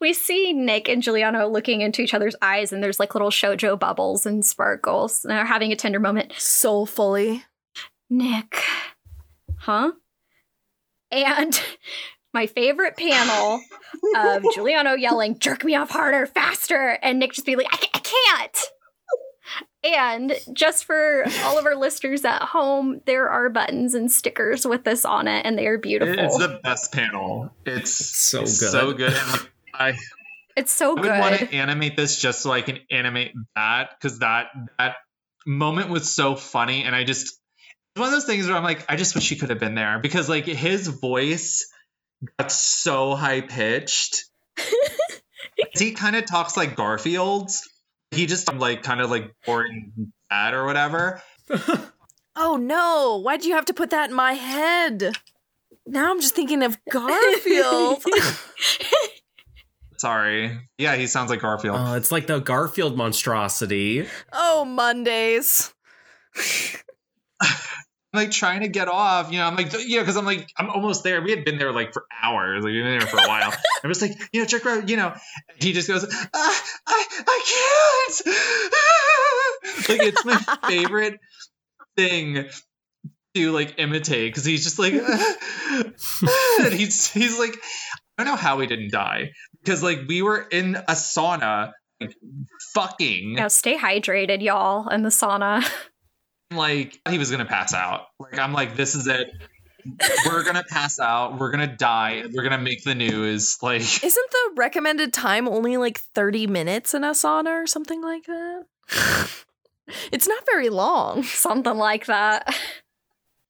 we see Nick and Giuliano looking into each other's eyes, and there's like little shojo bubbles and sparkles. And they're having a tender moment. soulfully. Nick, huh? And my favorite panel of Giuliano yelling, "Jerk me off harder, faster!" and Nick just being like, "I, ca- I can't." And just for all of our listeners at home, there are buttons and stickers with this on it, and they are beautiful. It's the best panel. It's so it's good. So good. I It's so good. I would want to animate this just so I can animate that because that that moment was so funny, and I just it's one of those things where I'm like, I just wish he could have been there because like his voice got so high pitched. he kind of talks like Garfield's. He just like kind of like boring dad or whatever. Oh no, why'd you have to put that in my head? Now I'm just thinking of Garfield. Sorry. Yeah, he sounds like Garfield. Oh, it's like the Garfield monstrosity. oh, Mondays. Like trying to get off, you know, I'm like, you know, because I'm like, I'm almost there. We had been there like for hours, like we've been there for a while. I'm just like, you know, check out, you know, he just goes, ah, I, I can't. like it's my favorite thing to like imitate because he's just like, and he's he's like, I don't know how he didn't die because like we were in a sauna, like fucking Now stay hydrated, y'all, in the sauna. Like he was gonna pass out. Like I'm like, this is it. We're gonna pass out. We're gonna die. We're gonna make the news. Like Isn't the recommended time only like 30 minutes in a sauna or something like that? it's not very long. Something like that.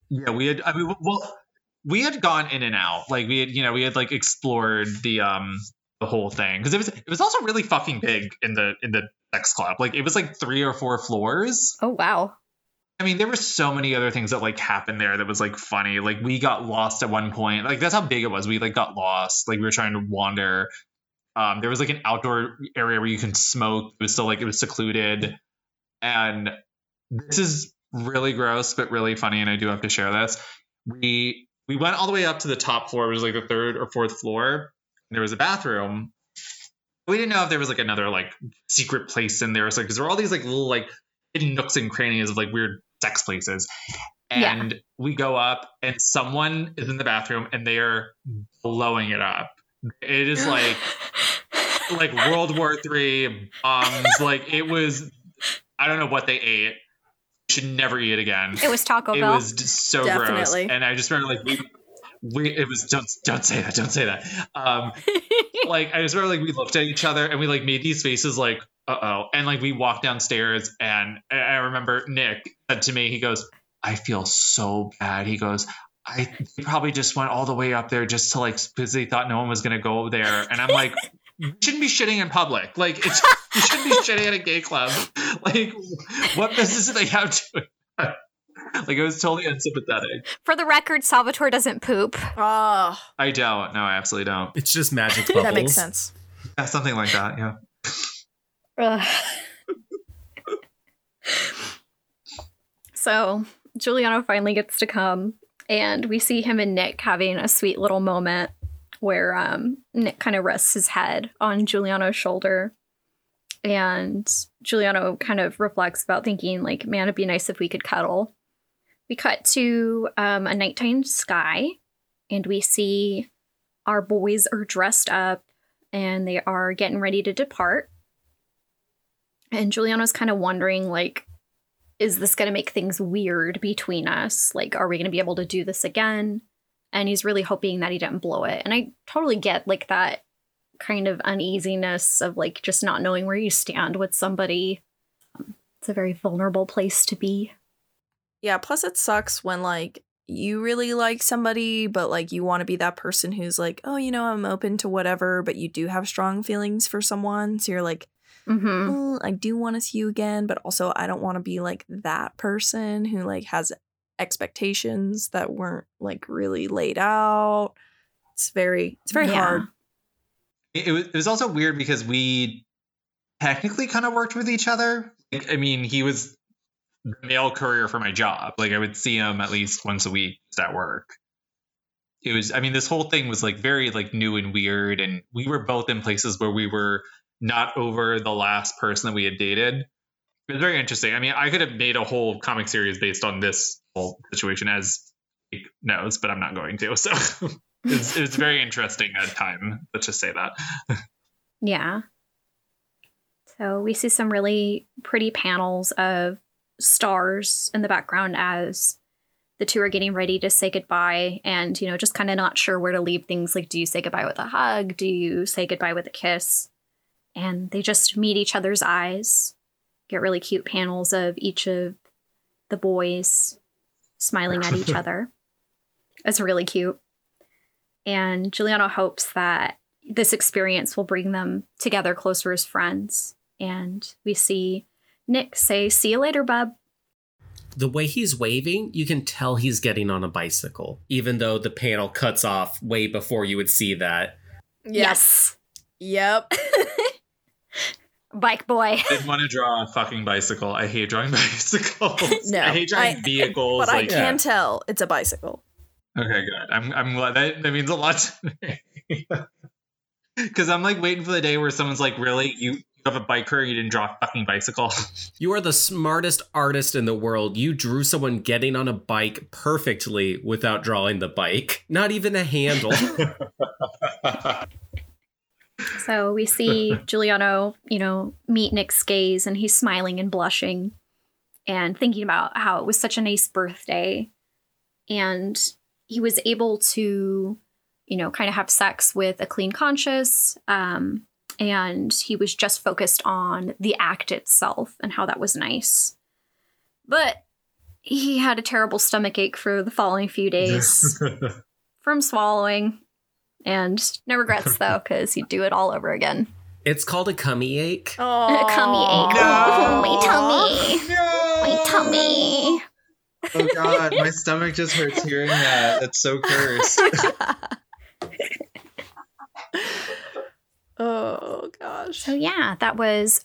yeah, we had. I mean, well, we had gone in and out. Like we had, you know, we had like explored the um the whole thing because it was it was also really fucking big in the in the sex club. Like it was like three or four floors. Oh wow. I mean, there were so many other things that like happened there that was like funny. Like we got lost at one point. Like that's how big it was. We like got lost. Like we were trying to wander. Um, there was like an outdoor area where you can smoke. It was still like it was secluded. And this is really gross, but really funny, and I do have to share this. We we went all the way up to the top floor, which was like the third or fourth floor. There was a bathroom. We didn't know if there was like another like secret place in there. So because there were all these like little like hidden nooks and crannies of like weird sex places. Yeah. And we go up and someone is in the bathroom and they are blowing it up. It is like like World War Three bombs. like it was I don't know what they ate. Should never eat it again. It was Taco Bell. It was so Definitely. gross. And I just remember like we we it was don't don't say that, don't say that. Um like I just remember like we looked at each other and we like made these faces like uh oh, and like we walked downstairs and I- I remember Nick said to me, he goes, "I feel so bad." He goes, "I they probably just went all the way up there just to like because they thought no one was gonna go there," and I'm like. You shouldn't be shitting in public. Like it's you shouldn't be shitting at a gay club. Like what business do they have to? like it was totally unsympathetic. For the record, Salvatore doesn't poop. Oh, I don't. No, I absolutely don't. It's just magic bubbles. that makes sense. Yeah, something like that. Yeah. So Giuliano finally gets to come, and we see him and Nick having a sweet little moment where um, Nick kind of rests his head on Giuliano's shoulder. And Giuliano kind of reflects about thinking, like, man, it'd be nice if we could cuddle. We cut to um, a nighttime sky, and we see our boys are dressed up and they are getting ready to depart. And Giuliano's kind of wondering, like, is this going to make things weird between us? Like, are we going to be able to do this again? And he's really hoping that he didn't blow it. And I totally get, like, that kind of uneasiness of, like, just not knowing where you stand with somebody. Um, it's a very vulnerable place to be. Yeah, plus it sucks when like you really like somebody, but like you want to be that person who's like, oh, you know, I'm open to whatever, but you do have strong feelings for someone. So you're like, Mm-hmm. "Mm, I do want to see you again, but also I don't want to be like that person who like has expectations that weren't like really laid out. It's very, it's very Yeah. hard. It, it was, it was also weird because we technically kind of worked with each other. Like, I mean, he was the mail courier for my job. Like I would see him at least once a week just at work. It was, I mean, this whole thing was like very like new and weird, and we were both in places where we were not over the last person that we had dated. It was very interesting. I mean, I could have made a whole comic series based on this whole situation, as he knows, but I'm not going to. So it's, it's very interesting at time. Let's just say that. Yeah. So we see some really pretty panels of stars in the background as the two are getting ready to say goodbye and, you know, just kind of not sure where to leave things. Like, do you say goodbye with a hug? Do you say goodbye with a kiss? And they just meet each other's eyes, get really cute panels of each of the boys smiling at each other. It's really cute. And Giuliano hopes that this experience will bring them together closer as friends. And we see Nick say, See you later, bub. The way he's waving, you can tell he's getting on a bicycle, even though the panel cuts off way before you would see that. Yes. Yep. Bike boy. I didn't want to draw a fucking bicycle. I hate drawing bicycles. No, I hate drawing I- vehicles. but I like, can tell it's a bicycle. okay, good. I'm I'm glad that that means a lot to me. Because I'm like waiting for the day where someone's like, "Really, you, you have a biker? You didn't draw a fucking bicycle?" You are the smartest artist in the world. You drew someone getting on a bike perfectly without drawing the bike, not even a handle. So we see Giuliano, you know, meet Nick's gaze and he's smiling and blushing and thinking about how it was such a nice birthday. And he was able to, you know, kind of have sex with a clean conscience. Um, and he was just focused on the act itself and how that was nice. But he had a terrible stomach ache for the following few days from swallowing. And no regrets though, because he'd do it all over again. it's called a cummy ache. Oh, Tummy ache. No. My tummy. no! My tummy. Oh god, my stomach just hurts hearing that. That's so cursed. oh gosh. So yeah, that was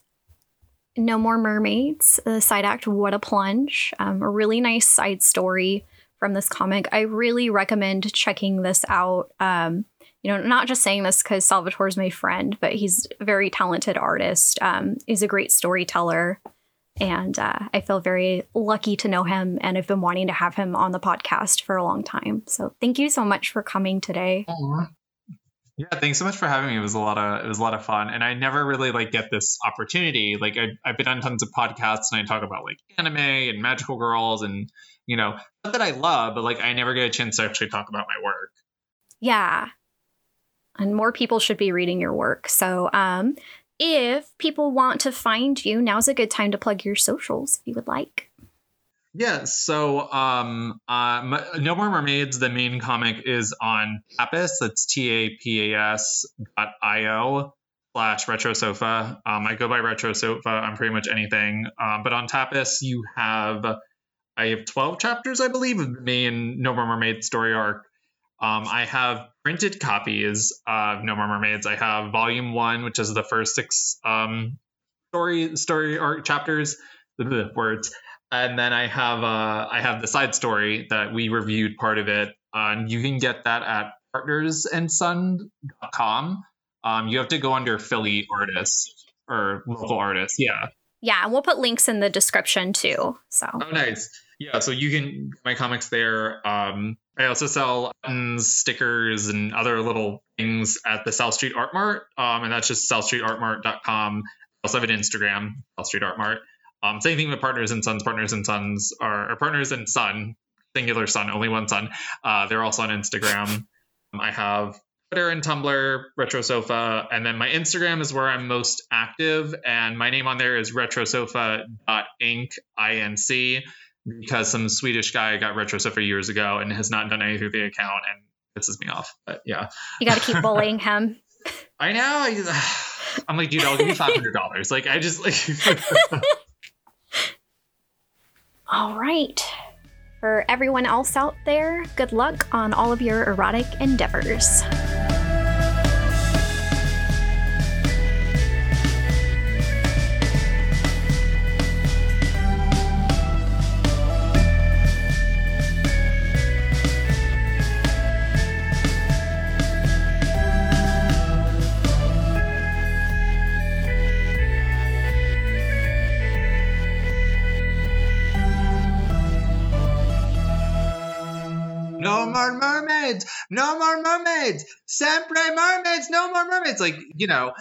No More Mermaids, the side act What a Plunge. Um, a really nice side story from this comic. I really recommend checking this out. Um, you know, not just saying this because Salvatore's my friend, but he's a very talented artist. Um, he's a great storyteller. And uh, I feel very lucky to know him. And I've been wanting to have him on the podcast for a long time. So thank you so much for coming today. Aww. Yeah, thanks so much for having me. It was a lot of it was a lot of fun, and I never really like get this opportunity. Like I, I've been on tons of podcasts, and I talk about like anime and magical girls, and you know that I love, but like I never get a chance to actually talk about my work. Yeah, and more people should be reading your work. So, um, if people want to find you, now's a good time to plug your socials if you would like. Yeah, so um, uh, No More Mermaids, the main comic is on Tapas. That's T A P A S dot I O slash Retro Sofa. Um, I go by Retro Sofa on pretty much anything. Um, but on Tapas, you have, I have 12 chapters, I believe, of the main No More Mermaids story arc. Um, I have printed copies of No More Mermaids. I have volume one, which is the first six um, story story arc chapters, the words and then I have uh, I have the side story that we reviewed part of it. and you can get that at partnersandson.com. Um, you have to go under Philly artists or local artists. Yeah. Yeah, and we'll put links in the description too. So. Oh, nice. Yeah, so you can my comics there. Um, I also sell buttons, stickers, and other little things at the South Street Art Mart, um, and that's just southstreetartmart.com. I also have an Instagram, South Street Art Mart. Um, same thing with partners and sons. Partners and sons are partners and son, singular son, only one son. Uh, they're also on Instagram. I have Twitter and Tumblr, Retro Sofa, and then my Instagram is where I'm most active, and my name on there is retrosofa.inc, I-N-C, because some Swedish guy got Retro Sofa years ago and has not done anything with the account, and pisses me off. But yeah, you got to keep bullying him. I know. I, I'm like, dude, I'll give you five hundred dollars. Like, I just like. All right. For everyone else out there, good luck on all of your erotic endeavors. Mermaids, no more mermaids, sempre mermaids, no more mermaids. Like, you know,